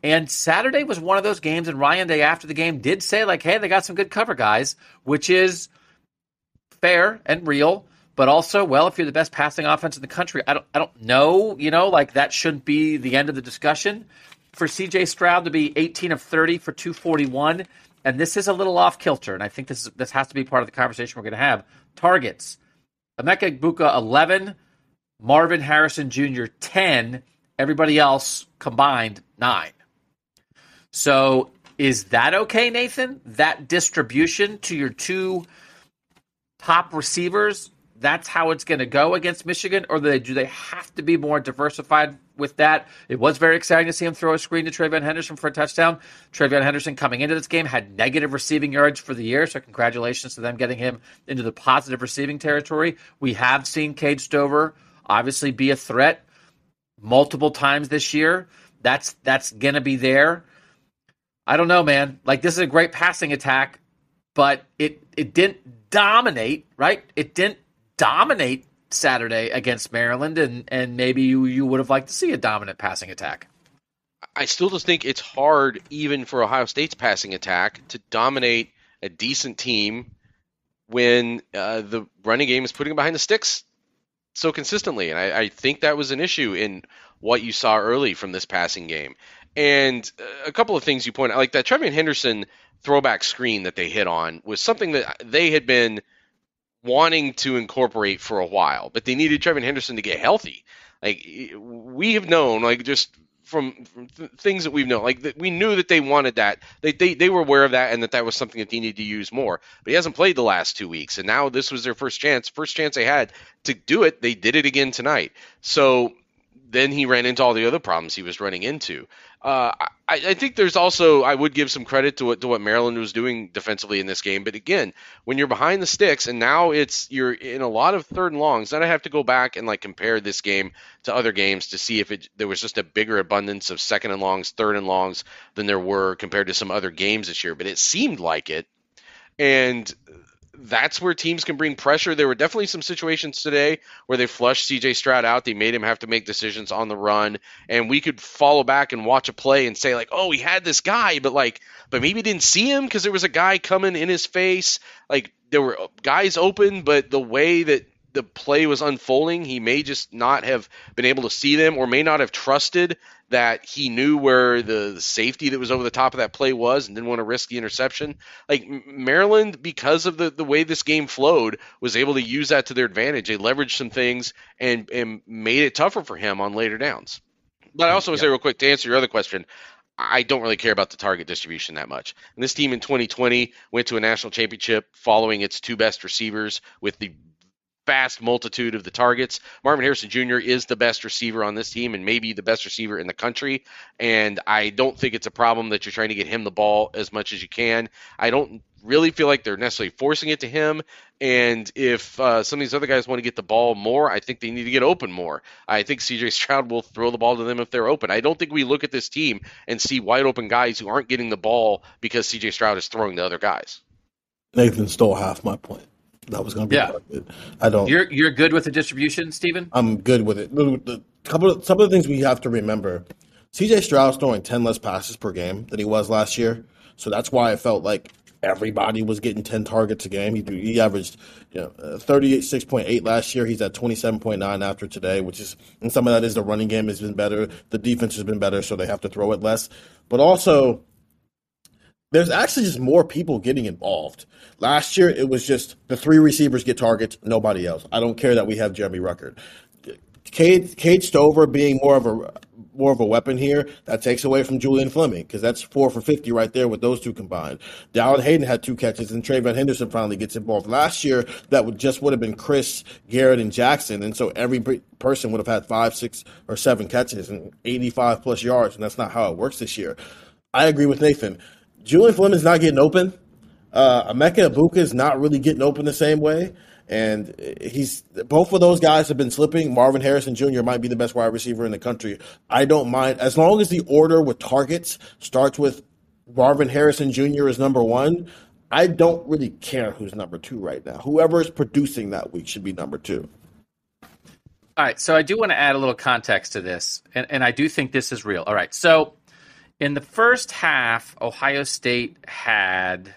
And Saturday was one of those games, and Ryan Day after the game did say, like, hey, they got some good cover guys, which is fair and real but also, well, if you're the best passing offense in the country, I don't, I don't know, you know, like that shouldn't be the end of the discussion. For CJ Stroud to be 18 of 30 for 241, and this is a little off kilter, and I think this is, this has to be part of the conversation we're going to have. Targets: Emeka Egbuka 11, Marvin Harrison Jr. 10, everybody else combined nine. So is that okay, Nathan? That distribution to your two top receivers that's how it's going to go against Michigan, or do they, do they have to be more diversified with that? It was very exciting to see him throw a screen to TreVeyon Henderson for a touchdown. TreVeyon Henderson coming into this game had negative receiving yards for the year, so congratulations to them getting him into the positive receiving territory. We have seen Cade Stover obviously be a threat multiple times this year. That's that's going to be there. I don't know, man. Like this is a great passing attack, but it it didn't dominate, right? It didn't dominate Saturday against Maryland, and and maybe you you would have liked to see a dominant passing attack. I still just think it's hard, even for Ohio State's passing attack, to dominate a decent team when uh, the running game is putting behind the sticks so consistently. And I, I, think that was an issue in what you saw early from this passing game. And uh, a couple of things you point out, like that TreVeyon Henderson throwback screen that they hit on, was something that they had been – wanting to incorporate for a while, but they needed TreVeyon Henderson to get healthy. Like we have known, like just from, from th- things that we've known, like that we knew that they wanted that. They, they they were aware of that, and that that was something that they needed to use more. But he hasn't played the last two weeks, and now this was their first chance, first chance they had to do it. They did it again tonight. So then he ran into all the other problems he was running into. Uh, I, I, think there's also I would give some credit to what to what Maryland was doing defensively in this game. But again, when you're behind the sticks and now it's you're in a lot of third and longs, then I have to go back and like compare this game to other games to see if it there was just a bigger abundance of second and longs, third and longs than there were compared to some other games this year. But it seemed like it. And that's where teams can bring pressure. There were definitely some situations today where they flushed CJ Stroud out. They made him have to make decisions on the run, and we could follow back and watch a play and say like, "Oh, he had this guy," but like, but maybe didn't see him because there was a guy coming in his face. Like there were guys open, but the way that the play was unfolding, he may just not have been able to see them or may not have trusted that he knew where the safety that was over the top of that play was and didn't want to risk the interception. Like Maryland, because of the, the way this game flowed, was able to use that to their advantage. They leveraged some things and, and made it tougher for him on later downs. But I also want to say real quick to answer your other question, I don't really care about the target distribution that much. And this team in 2020 went to a national championship following its two best receivers with the vast multitude of the targets. Marvin Harrison Jr. is the best receiver on this team and maybe the best receiver in the country. And I don't think it's a problem that you're trying to get him the ball as much as you can. I don't really feel like they're necessarily forcing it to him. And if uh, some of these other guys want to get the ball more, I think they need to get open more. I think CJ Stroud will throw the ball to them if they're open. I don't think we look at this team and see wide open guys who aren't getting the ball because CJ Stroud is throwing to other guys. Nathan stole half my point that was going to be. Yeah. I don't. You're you're good with the distribution, Stephen. I'm good with it. The, the couple of, some of the things we have to remember: C.J. Stroud's throwing ten less passes per game than he was last year, so that's why I felt like everybody was getting 10 targets a game. He, he averaged you know, uh, 36.8 last year. He's at 27.9 after today, which is, and some of that is the running game has been better. The defense has been better, so they have to throw it less. But also, there's actually just more people getting involved. Last year, it was just the three receivers get targets, nobody else. I don't care that we have Jeremy Ruckert. Cade, Cade Stover being more of a more of a weapon here, that takes away from Julian Fleming because that's four for 50 right there with those two combined. Dallan Hayden had two catches and TreVeyon Henderson finally gets involved. Last year, that would just would have been Chris, Garrett, and Jaxon. And so every person would have had five, six, or seven catches and 85 plus yards. And that's not how it works this year. I agree with Nathan. Julian Fleming's not getting open. Uh, Emeka Egbuka is not really getting open the same way. And he's both of those guys have been slipping. Marvin Harrison Jr. might be the best wide receiver in the country. I don't mind as long as the order with targets starts with Marvin Harrison Jr. is number one. I don't really care who's number two right now. Whoever is producing that week should be number two. All right, so I do want to add a little context to this, and, and I do think this is real. All right, so in the first half, Ohio State had,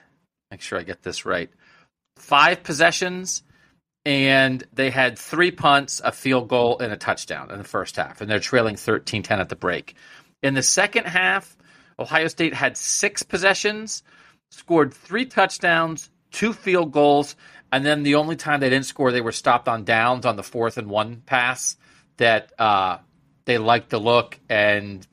make sure I get this right, five possessions, and they had three punts, a field goal, and a touchdown in the first half, and they're trailing 13 10 at the break. In the second half, Ohio State had six possessions, scored three touchdowns, two field goals, and then the only time they didn't score, they were stopped on downs on the fourth and one pass that uh, they liked the look and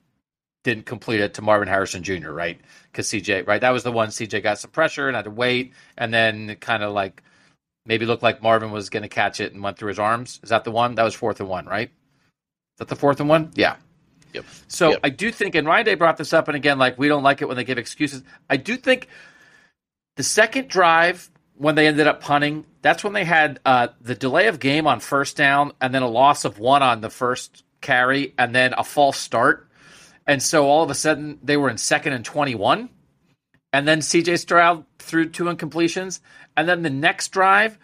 didn't complete it to Marvin Harrison Jr., right? Because CJ, right? That was the one CJ got some pressure and had to wait, and then kind of like maybe looked like Marvin was going to catch it and went through his arms. Is that the one? That was fourth and one, right? Is that the fourth and one? Yeah. Yep. So yep. I do think, and Ryan Day brought this up, and again, like we don't like it when they give excuses. I do think the second drive when they ended up punting, that's when they had uh, the delay of game on first down, and then a loss of one on the first carry, and then a false start and so all of a sudden they were in second and 21. And then CJ Stroud threw two incompletions. And then the next drive,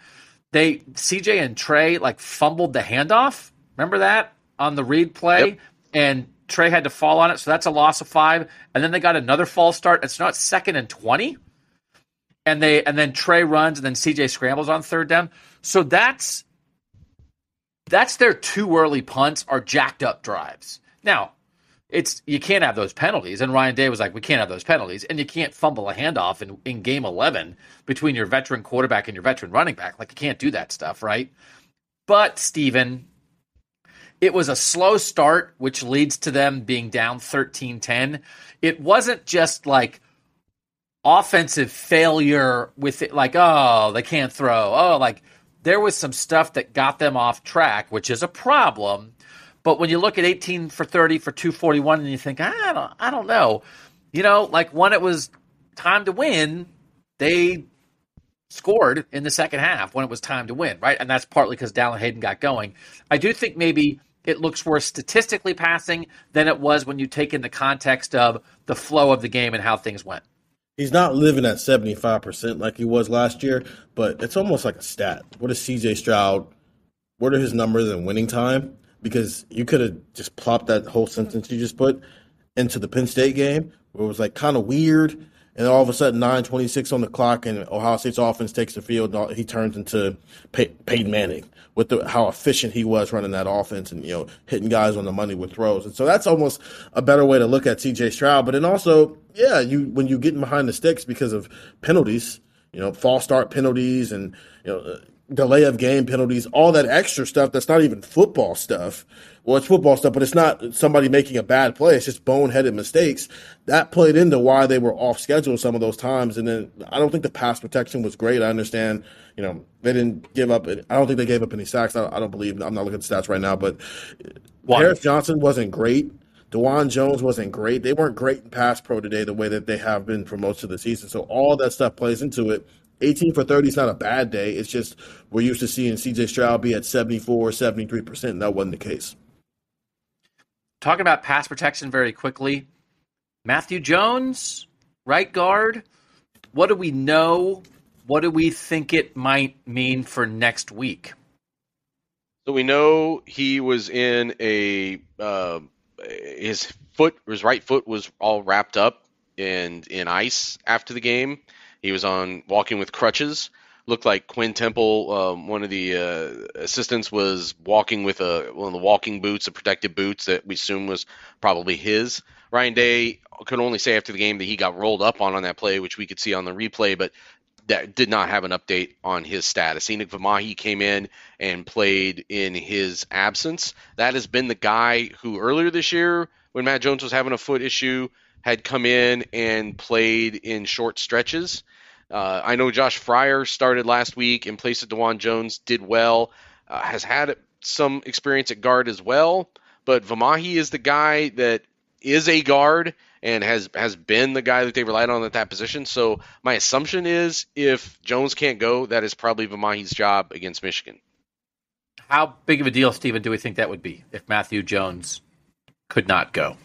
they CJ and Trey like fumbled the handoff. Remember that on the read play? Yep. And Trey had to fall on it. So that's a loss of five. And then they got another false start. It's not second and 20. And they and then Trey runs and then CJ scrambles on third down. So that's that's their two early punts are jacked up drives. Now, it's you can't have those penalties. And Ryan Day was like, we can't have those penalties, and you can't fumble a handoff in, in game eleven between your veteran quarterback and your veteran running back. Like you can't do that stuff, right? But Stephen, it was a slow start, which leads to them being down 13-10. It wasn't just like offensive failure with it, like, oh, they can't throw. Oh, like there was some stuff that got them off track, which is a problem But when you look at 18 for 30 for 241 and you think, I don't, I don't know, you know, like when it was time to win, they scored in the second half when it was time to win, right? And that's partly because Dallan Hayden got going. I do think maybe it looks worse statistically passing than it was when you take in the context of the flow of the game and how things went. He's not living at 75% like he was last year, but it's almost like a stat. What is CJ Stroud? What are his numbers in winning time? Because you could have just plopped that whole sentence you just put into the Penn State game where it was like kind of weird and all of a sudden 9:26 on the clock, and Ohio State's offense takes the field. And he turns into Pey- Peyton Manning with the, how efficient he was running that offense, and you know hitting guys on the money with throws. And so that's almost a better way to look at C.J. Stroud. But then also, yeah, you when you getting behind the sticks because of penalties, you know, false start penalties, and you know delay of game penalties, all that extra stuff that's not even football stuff. Well, it's football stuff, but it's not somebody making a bad play. It's just boneheaded mistakes. That played into why they were off schedule some of those times. And then I don't think the pass protection was great. I understand, you know, they didn't give up. I don't think they gave up any sacks. I don't believe. I'm not looking at the stats right now, but. Paris Johnson wasn't great. Dawand Jones wasn't great. They weren't great in pass pro today the way that they have been for most of the season. So all that stuff plays into it. 18 for 30 is not a bad day. It's just we're used to seeing CJ Stroud be at 74, 73%, and that wasn't the case. Talking about pass protection very quickly. Matthew Jones, right guard. What do we know? What do we think it might mean for next week? So we know he was in a uh, his foot, his right foot was all wrapped up and in ice after the game. He was on walking with crutches. Looked like Quinn Temple, um, one of the uh, assistants, was walking with a one of the walking boots, the protective boots that we assume was probably his. Ryan Day could only say after the game that he got rolled up on on that play, which we could see on the replay, but that did not have an update on his status. Enokk Vimahi came in and played in his absence. That has been the guy who earlier this year, when Matt Jones was having a foot issue, had come in and played in short stretches. Uh, I know Josh Fryar started last week in place of Dawand Jones, did well, uh, has had some experience at guard as well. But Vimahi is the guy that is a guard and has has been the guy that they relied on at that position. So my assumption is if Jones can't go, that is probably Vimahi's job against Michigan. How big of a deal, Stephen, do we think that would be if Matthew Jones could not go?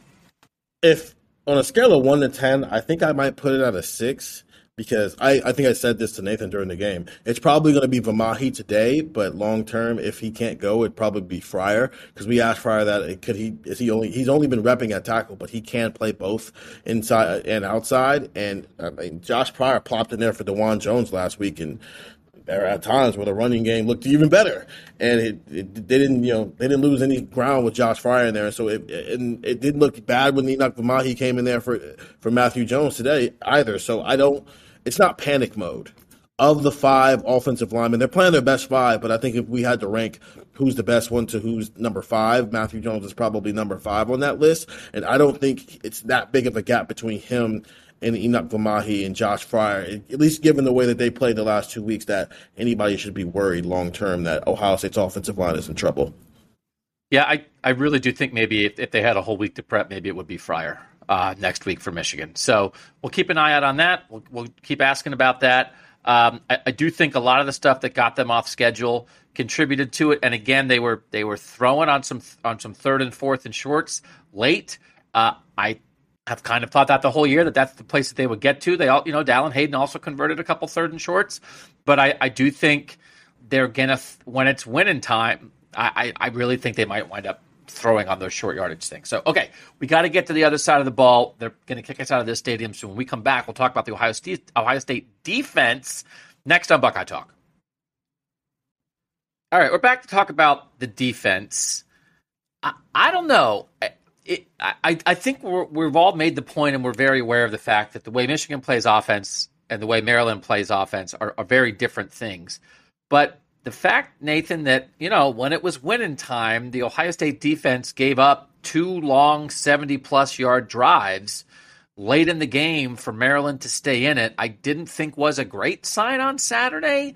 If on a scale of one to ten, I think I might put it at a six because I, I think I said this to Nathan during the game. It's probably going to be Vimahi today, but long term, if he can't go, it'd probably be Fryar because we asked Fryar that could he is he only he's only been repping at tackle, but he can play both inside and outside. And I mean, Josh Fryar plopped in there for Dawand Jones last week, and there are times where the running game looked even better, and it, it, they didn't, you know, they didn't lose any ground with Josh Fryar in there. So it, it, it didn't look bad when Enokk Vimahi came in there for for Matthew Jones today either. So I don't, it's not panic mode. Of the five offensive linemen, they're playing their best five, but I think if we had to rank who's the best one to who's number five, Matthew Jones is probably number five on that list. And I don't think it's that big of a gap between him and Enokk Vimahi and Josh Fryar, at least given the way that they played the last two weeks, that anybody should be worried long term that Ohio State's offensive line is in trouble. Yeah, I, I really do think maybe if, if they had a whole week to prep, maybe it would be Fryar uh, next week for Michigan. So we'll keep an eye out on that. We'll, we'll keep asking about that. Um, I, I, do think a lot of the stuff that got them off schedule contributed to it. And again, they were they were throwing on some on some third and fourth and shorts late. Uh, I have kind of thought that the whole year that that's the place that they would get to. They all, you know, Dallan Hayden also converted a couple third and shorts, but I, I do think they're gonna when it's winning time. I, I really think they might wind up throwing on those short yardage things. So, okay, we got to get to the other side of the ball. They're going to kick us out of this stadium. So when we come back, we'll talk about the Ohio State Ohio State defense next on Buckeye Talk. All right, we're back to talk about the defense. I, I don't know it, I, I think we have all made the point and we're very aware of the fact that the way Michigan plays offense and the way Maryland plays offense are, are very different things. But the fact, Nathan, that, you know, when it was winning time, the Ohio State defense gave up two long 70 plus yard drives late in the game for Maryland to stay in it, I didn't think was a great sign on Saturday.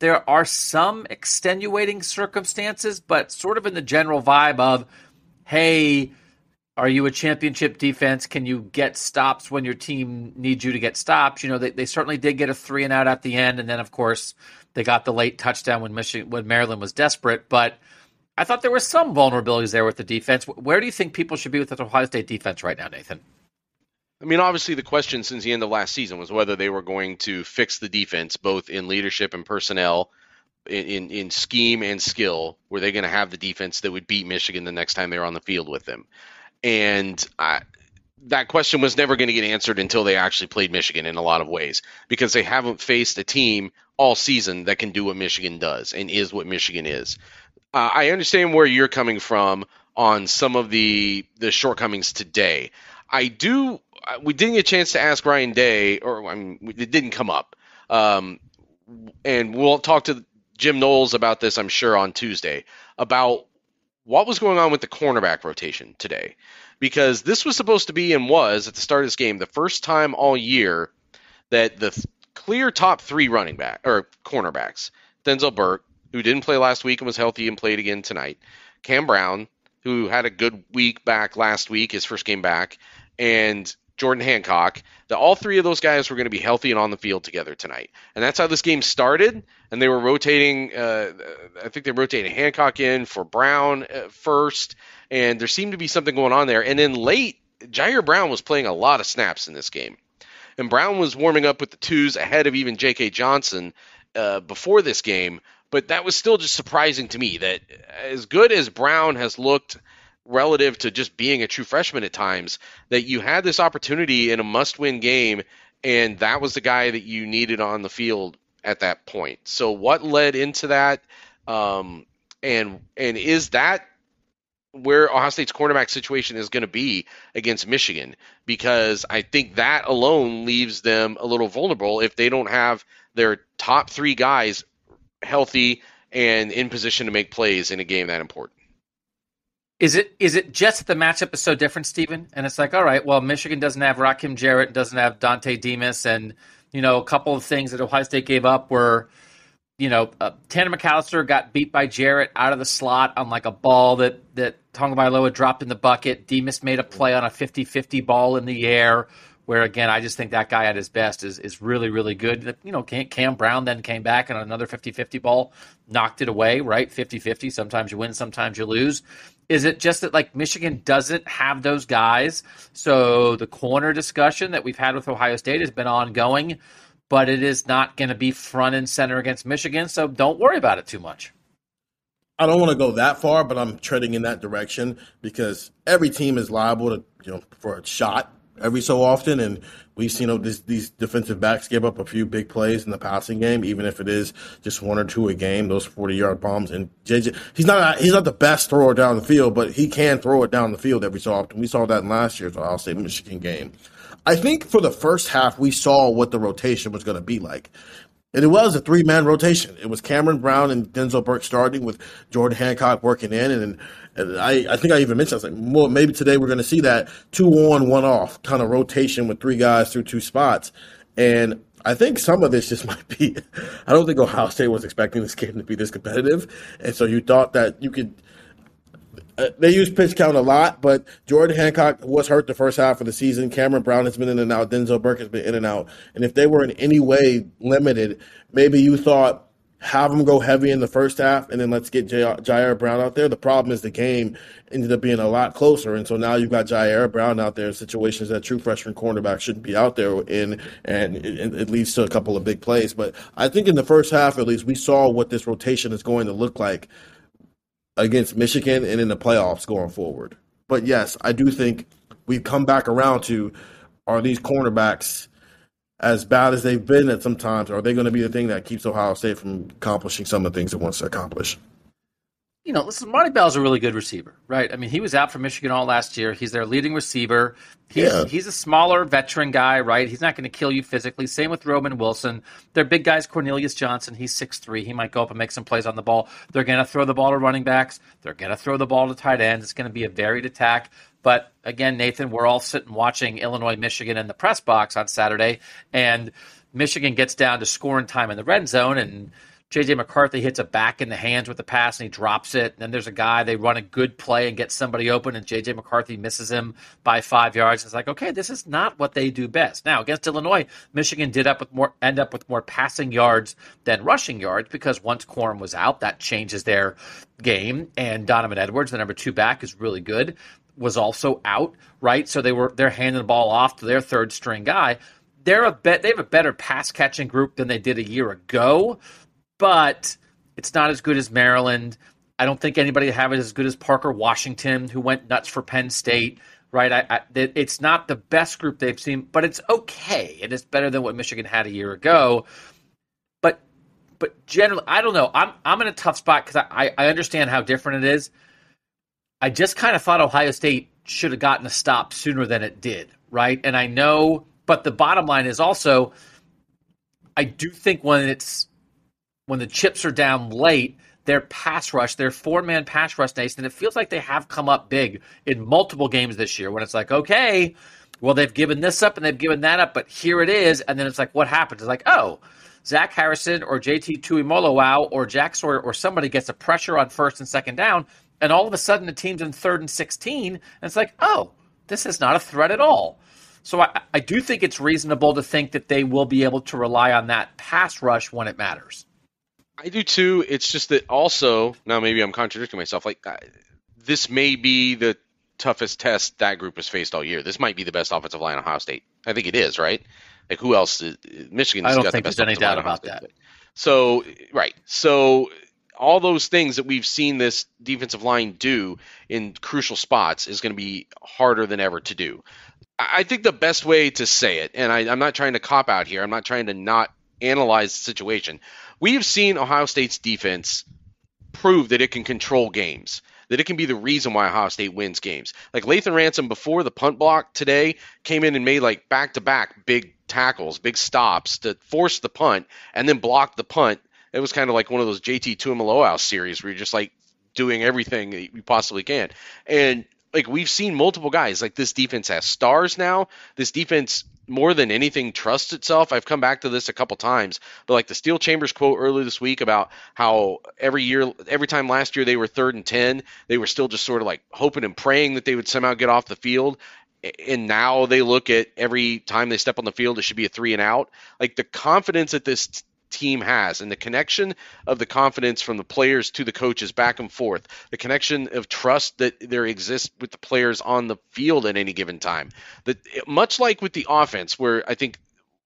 There are some extenuating circumstances, but sort of in the general vibe of hey, are you a championship defense? Can you get stops when your team needs you to get stops? You know, they, they certainly did get a three and out at the end, and then of course they got the late touchdown when Michigan when Maryland was desperate. But I thought there were some vulnerabilities there with the defense. Where do you think people should be with the Ohio State defense right now, Nathan? I mean, obviously, the question since the end of last season was whether they were going to fix the defense, both in leadership and personnel, in, in, in scheme and skill. Were they going to have the defense that would beat Michigan the next time they were on the field with them? And I, that question was never going to get answered until they actually played Michigan in a lot of ways because they haven't faced a team all season that can do what Michigan does and is what Michigan is. Uh, I understand where you're coming from on some of the the shortcomings today. I do. Uh, we didn't get a chance to ask Ryan Day, or I mean, it didn't come up. Um, and we'll talk to Jim Knowles about this, I'm sure, on Tuesday about what was going on with the cornerback rotation today. Because this was supposed to be and was at the start of this game the first time all year that the th- clear top three running back or cornerbacks, Denzel Burke, who didn't play last week and was healthy and played again tonight, Cam Brown, who had a good week back last week, his first game back, and Jordan Hancock, that all three of those guys were going to be healthy and on the field together tonight. And that's how this game started. And they were rotating, uh, I think they rotated Hancock in for Brown first. And there seemed to be something going on there. And then late, Jyaire Brown was playing a lot of snaps in this game. And Brown was warming up with the twos ahead of even J.K. Johnson uh, before this game. But that was still just surprising to me that as good as Brown has looked relative to just being a true freshman at times that you had this opportunity in a must-win game and that was the guy that you needed on the field at that point. So what led into that um, and and is that where Ohio State's cornerback situation is going to be against Michigan because I think that alone leaves them a little vulnerable if they don't have their top 3 guys healthy and in position to make plays in a game that important. Is it is it just the matchup is so different, Stephen? And it's like, all right, well, Michigan doesn't have Rakim Jarrett, doesn't have Dontay Demus, and you know, a couple of things that Ohio State gave up were, you know, uh, Tanner McCalister got beat by Jarrett out of the slot on like a ball that that Tagovailoa dropped in the bucket. Demus made a play on a 50-50 ball in the air where again, I just think that guy at his best is is really really good. You know, Cam Brown then came back and another 50-50 ball knocked it away, right? 50-50. Sometimes you win, sometimes you lose. Is it just that like Michigan doesn't have those guys? So the corner discussion that we've had with Ohio State has been ongoing, but it is not going to be front and center against Michigan. So don't worry about it too much. I don't want to go that far, but I'm treading in that direction because every team is liable to, you know, for a shot every so often, and we've seen you know, this, these defensive backs give up a few big plays in the passing game, even if it is just one or two a game. Those forty yard bombs, and JJ, he's not he's not the best thrower down the field, but he can throw it down the field every so often. We saw that in last year's I'll say Michigan game. I think for the first half, we saw what the rotation was going to be like. And it was a three man rotation. It was Cameron Brown and Denzel Burke starting with Jordan Hancock working in. And, and I, I think I even mentioned, I was like, well, maybe today we're going to see that two on, one off kind of rotation with three guys through two spots. And I think some of this just might be, I don't think Ohio State was expecting this game to be this competitive. And so you thought that you could uh, they use pitch count a lot, but Jordan Hancock was hurt the first half of the season. Cameron Brown has been in and out. Denzel Burke has been in and out. And if they were in any way limited, maybe you thought have them go heavy in the first half and then let's get J- Jyaire Brown out there. The problem is the game ended up being a lot closer. And so now you've got Jyaire Brown out there in situations that true freshman cornerback shouldn't be out there in, and it, it leads to a couple of big plays. But I think in the first half, at least, we saw what this rotation is going to look like against Michigan and in the playoffs going forward. But yes, I do think we've come back around to are these cornerbacks as bad as they've been at sometimes, are they going to be the thing that keeps Ohio State from accomplishing some of the things it wants to accomplish? You know, listen, Marty Bell's a really good receiver, right? I mean, he was out for Michigan all last year. He's their leading receiver. He's, yeah. he's a smaller veteran guy, right? He's not going to kill you physically. Same with Roman Wilson. They're big guys. Cornelius Johnson, he's six three. He might go up and make some plays on the ball. They're going to throw the ball to running backs. They're going to throw the ball to tight ends. It's going to be a varied attack. But again, Nathan, we're all sitting watching Illinois, Michigan in the press box on Saturday, and Michigan gets down to scoring time in the red zone, and JJ McCarthy hits a back in the hands with the pass and he drops it. And then there's a guy, they run a good play and get somebody open, and JJ McCarthy misses him by five yards. It's like, okay, this is not what they do best. Now, against Illinois, Michigan did up with more end up with more passing yards than rushing yards because once Corum was out, that changes their game. And Donovan Edwards, the number two back, is really good, was also out, right? So they were they're handing the ball off to their third string guy they're a bet they have a better pass catching group than they did a year ago but it's not as good as Maryland. I don't think anybody have it as good as Parker Washington, who went nuts for Penn State. Right? I, I, it's not the best group they've seen, but it's okay. And It is better than what Michigan had a year ago. But but generally, I don't know. I'm I'm in a tough spot because I, I understand how different it is. I just kind of thought Ohio State should have gotten a stop sooner than it did, right? And I know, but the bottom line is also, I do think when it's when the chips are down late, their pass rush, their four man pass rush, Nathan, it feels like they have come up big in multiple games this year when it's like, okay, well, they've given this up and they've given that up, but here it is. And then it's like, what happens? It's like, oh, Zach Harrison or JT Tuimoloau or Jack Sawyer or somebody gets a pressure on first and second down, and all of a sudden the team's in third and 16, and it's like, oh, this is not a threat at all. So I, I do think it's reasonable to think that they will be able to rely on that pass rush when it matters. I do too. It's just that also now maybe I'm contradicting myself. Like uh, this may be the toughest test that group has faced all year. This might be the best offensive line in Ohio State. I think it is, right? Like who else? Is, Michigan. I don't think the there's any doubt about that. So right. So all those things that we've seen this defensive line do in crucial spots is going to be harder than ever to do. I think the best way to say it, and I, I'm not trying to cop out here. I'm not trying to not analyze the situation. We have seen Ohio State's defense prove that it can control games, that it can be the reason why Ohio State wins games. Like Lathan Ransom before the punt block today came in and made like back to back big tackles, big stops to force the punt and then block the punt. It was kind of like one of those JT Tuimoloau series where you're just like doing everything you possibly can. And like we've seen multiple guys like this defense has stars now. This defense more than anything trusts itself. I've come back to this a couple times, but like the Steele Chambers quote earlier this week about how every year, every time last year they were third and 10, they were still just sort of like hoping and praying that they would somehow get off the field. And now they look at every time they step on the field, it should be a three and out. Like the confidence that this team has and the connection of the confidence from the players to the coaches back and forth the connection of trust that there exists with the players on the field at any given time that much like with the offense where i think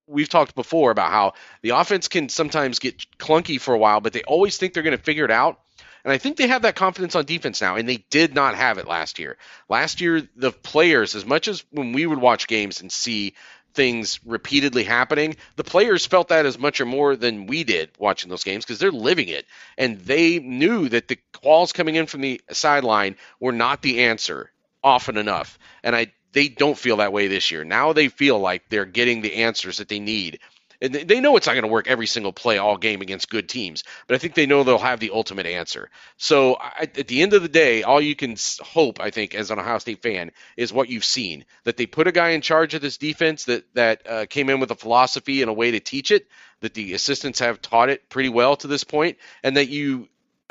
we've talked before about how the offense can sometimes get clunky for a while but they always think they're going to figure it out and I think they have that confidence on defense now, and they did not have it last year. Last year, the players, as much as when we would watch games and see things repeatedly happening. The players felt that as much or more than we did watching those games because they're living it. And they knew that the calls coming in from the sideline were not the answer often enough. And I they don't feel that way this year. Now they feel like they're getting the answers that they need and they know it's not going to work every single play all game against good teams, but I think they know they'll have the ultimate answer. So I, at the end of the day, all you can hope, I think, as an Ohio State fan, is what you've seen that they put a guy in charge of this defense that that uh, came in with a philosophy and a way to teach it. That the assistants have taught it pretty well to this point, and that you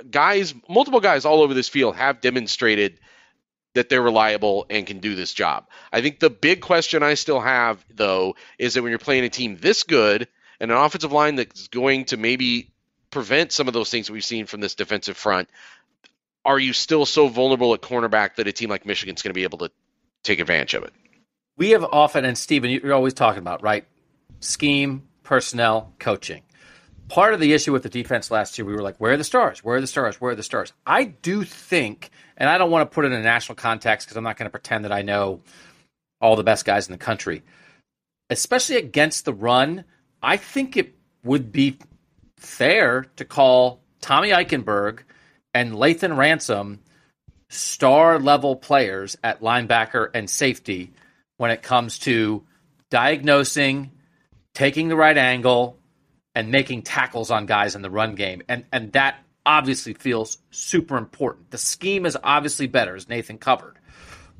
guys, multiple guys all over this field have demonstrated that they're reliable and can do this job. I think the big question I still have, though, is that when you're playing a team this good and an offensive line that's going to maybe prevent some of those things we've seen from this defensive front, are you still so vulnerable at cornerback that a team like Michigan's going to be able to take advantage of it? We have often, and Stephen, you're always talking about, right? Scheme, personnel, coaching. Part of the issue with the defense last year, we were like, where are the stars? Where are the stars? Where are the stars? I do think and I don't want to put it in a national context because I'm not going to pretend that I know all the best guys in the country. Especially against the run, I think it would be fair to call Tommy Eichenberg and Lathan Ransom star level players at linebacker and safety when it comes to diagnosing, taking the right angle, and making tackles on guys in the run game. And and that obviously feels super important. The scheme is obviously better, as Nathan covered.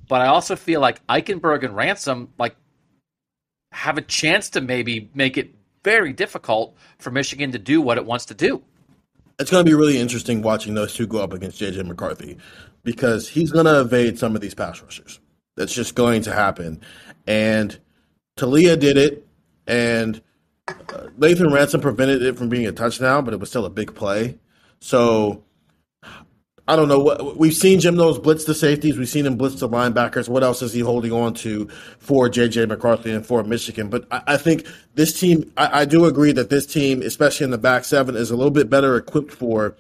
But I also feel like Eichenberg and Ransom like have a chance to maybe make it very difficult for Michigan to do what it wants to do. it's going to be really interesting watching those two go up against JJ McCarthy because he's going to evade some of these pass rushers. That's just going to happen. And Taulia did it, and uh, Lathan Ransom prevented it from being a touchdown, but it was still a big play. So I don't know what we've seen Jim Knowles blitz the safeties. We've seen him blitz the linebackers. What else is he holding on to for JJ McCarthy and for Michigan? But I, I think this team, I, I do agree that this team, especially in the back seven, is a little bit better equipped for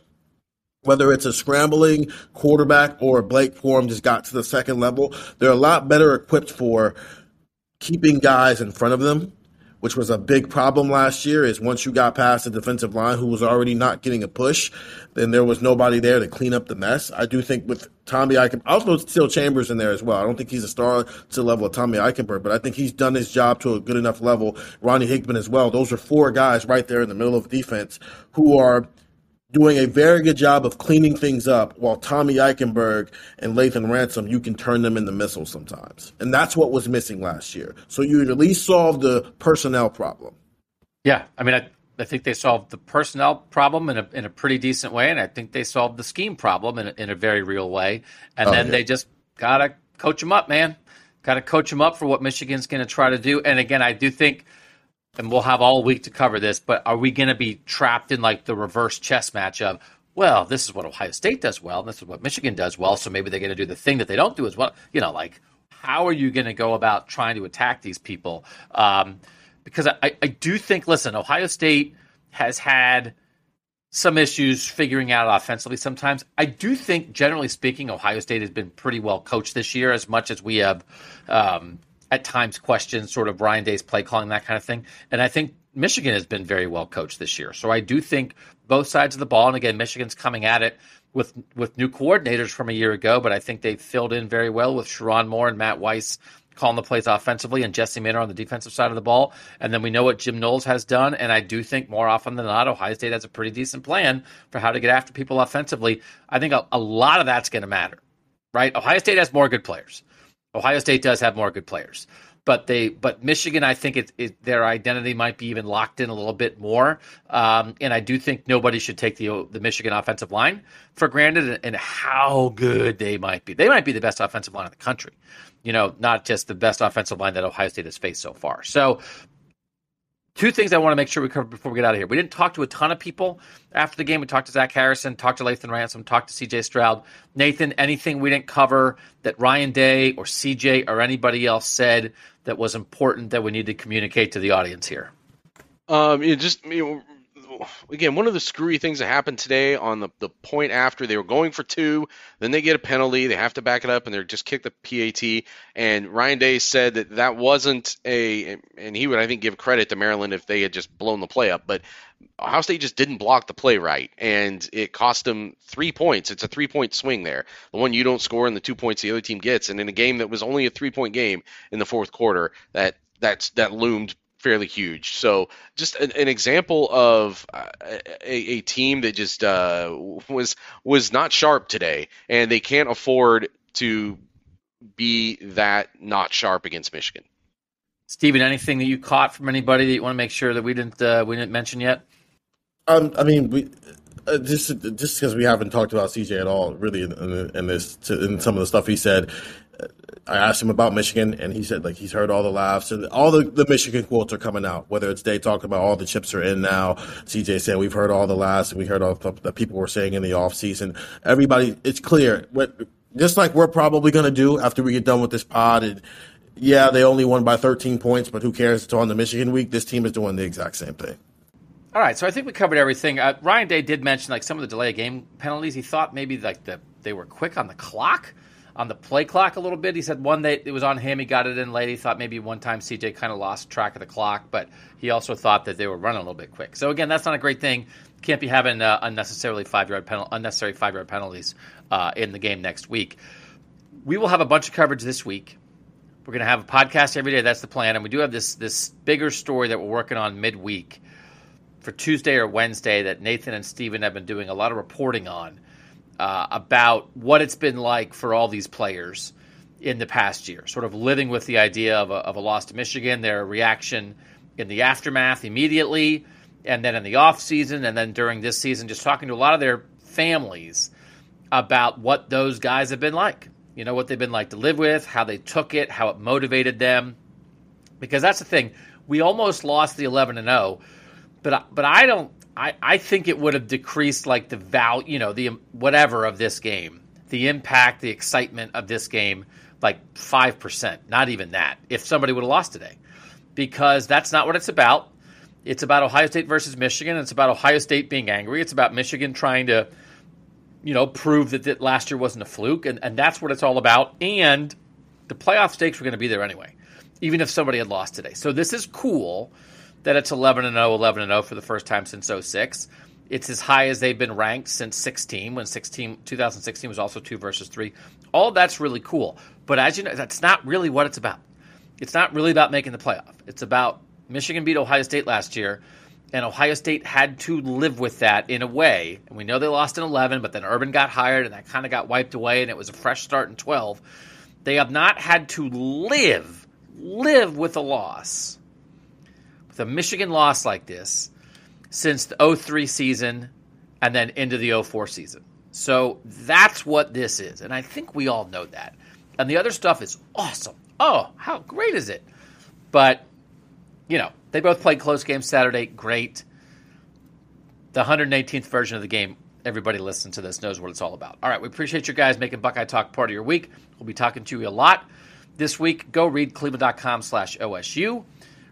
whether it's a scrambling quarterback or Blake Corum just got to the second level. They're a lot better equipped for keeping guys in front of them which was a big problem last year, is once you got past the defensive line who was already not getting a push, then there was nobody there to clean up the mess. I do think with Tommy Eichenberg, also still Chambers in there as well. I don't think he's a star to the level of Tommy Eichenberg, but I think he's done his job to a good enough level. Ronnie Hickman as well. Those are four guys right there in the middle of defense who are – doing a very good job of cleaning things up while Tommy Eichenberg and Lathan Ransom, you can turn them into missiles sometimes. And that's what was missing last year. So you at least solved the personnel problem. Yeah. I mean, I, I think they solved the personnel problem in a, in a pretty decent way. And I think they solved the scheme problem in a, in a very real way. And oh, then yeah. they just got to coach them up, man. Got to coach them up for what Michigan's going to try to do. And again, I do think – and we'll have all week to cover this, but are we going to be trapped in like the reverse chess match of, well, this is what Ohio State does well, and this is what Michigan does well, so maybe they're going to do the thing that they don't do as well? You know, like, how are you going to go about trying to attack these people? Um, because I, I do think, listen, Ohio State has had some issues figuring out offensively sometimes. I do think, generally speaking, Ohio State has been pretty well coached this year, as much as we have um, at times questioned sort of Ryan Day's play calling, that kind of thing. And I think Michigan has been very well coached this year. So I do think both sides of the ball, and again, Michigan's coming at it with with new coordinators from a year ago, but I think they filled in very well with Sherrone Moore and Matt Weiss calling the plays offensively and Jesse Minter on the defensive side of the ball. And then we know what Jim Knowles has done. And I do think more often than not, Ohio State has a pretty decent plan for how to get after people offensively. I think a, a lot of that's going to matter, right? Ohio State has more good players. Ohio State does have more good players, but they but Michigan, I think it, it their identity might be even locked in a little bit more. Um, and I do think nobody should take the the Michigan offensive line for granted and, and how good they might be. They might be the best offensive line in the country. You know, not just the best offensive line that Ohio State has faced so far. So Two things I want to make sure we cover before we get out of here. We didn't talk to a ton of people after the game. We talked to Zach Harrison, talked to Lathan Ransom, talked to CJ Stroud. Nathan, anything we didn't cover that Ryan Day or CJ or anybody else said that was important that we need to communicate to the audience here? Um, you just you know, again, one of the screwy things that happened today on the, the point after they were going for two, then they get a penalty, they have to back it up, and they're just kick the PAT. And Ryan Day said that that wasn't a, and he would I think give credit to Maryland if they had just blown the play up, but Ohio State just didn't block the play right, and it cost them three points. It's a three point swing there. The one you don't score and the two points the other team gets, and in a game that was only a three point game in the fourth quarter, that that's that loomed fairly huge. So just an, an example of uh, a, a, team that just uh, was was not sharp today, and they can't afford to be that not sharp against Michigan. Stephen, anything that you caught from anybody that you want to make sure that we didn't uh, we didn't mention yet? Um, I mean, we uh, just just because we haven't talked about CJ at all, really, in, in this to, in some of the stuff he said. I asked him about Michigan, and he said like he's heard all the laughs and all the, the Michigan quotes are coming out. Whether it's they talking about all the chips are in now. CJ said we've heard all the laughs and we heard all the, the people were saying in the off season. Everybody, it's clear. What, just like we're probably going to do after we get done with this pod. And yeah, they only won by 13 points, but who cares? It's on the Michigan week. This team is doing the exact same thing. All right, so I think we covered everything. Uh, Ryan Day did mention like some of the delay game penalties. He thought maybe like the they were quick on the clock on the play clock a little bit. He said one that it was on him. He got it in late. He thought maybe one time CJ kind of lost track of the clock, but he also thought that they were running a little bit quick. So again, that's not a great thing. Can't be having uh, unnecessarily five yard penal- unnecessary five yard penalties uh, in the game next week. We will have a bunch of coverage this week. We're going to have a podcast every day. That's the plan, and we do have this this bigger story that we're working on midweek for Tuesday or Wednesday that Nathan and Steven have been doing a lot of reporting on uh, about what it's been like for all these players in the past year, sort of living with the idea of a, of a loss to Michigan, their reaction in the aftermath immediately, and then in the off season, and then during this season, just talking to a lot of their families about what those guys have been like. You know, what they've been like to live with, how they took it, how it motivated them. Because that's the thing. We almost lost the 11 and 0, but but I don't I, I think it would have decreased like the value, you know, the whatever of this game, the impact, the excitement of this game, like 5%, not even that, if somebody would have lost today. Because that's not what it's about. It's about Ohio State versus Michigan. It's about Ohio State being angry. It's about Michigan trying to, you know, prove that, that last year wasn't a fluke. And, and that's what it's all about. And the playoff stakes were going to be there anyway, even if somebody had lost today. So this is cool that it's 11 and 0, 11 and 0 for the first time since 06. It's as high as they've been ranked since 16, when 16, 2016 was also two versus three. All that's really cool. But as you know, that's not really what it's about. It's not really about making the playoff. It's about Michigan beat Ohio State last year, and Ohio State had to live with that in a way. And we know they lost in 11, but then Urban got hired, and that kind of got wiped away, and it was a fresh start in 12. They have not had to live, live with a loss with a Michigan loss like this since the 03 season and then into the 04 season. So that's what this is. And I think we all know that. And the other stuff is awesome. Oh, how great is it? But, you know, they both played close games Saturday. Great. The 118th version of the game, everybody listening to this knows what it's all about. All right, we appreciate you guys making Buckeye Talk part of your week. We'll be talking to you a lot this week. Go read cleveland.com slash OSU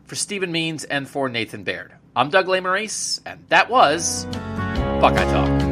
for Stephen Means and for Nathan Baird. I'm Doug Lesmerises, and that was Buckeye Talk.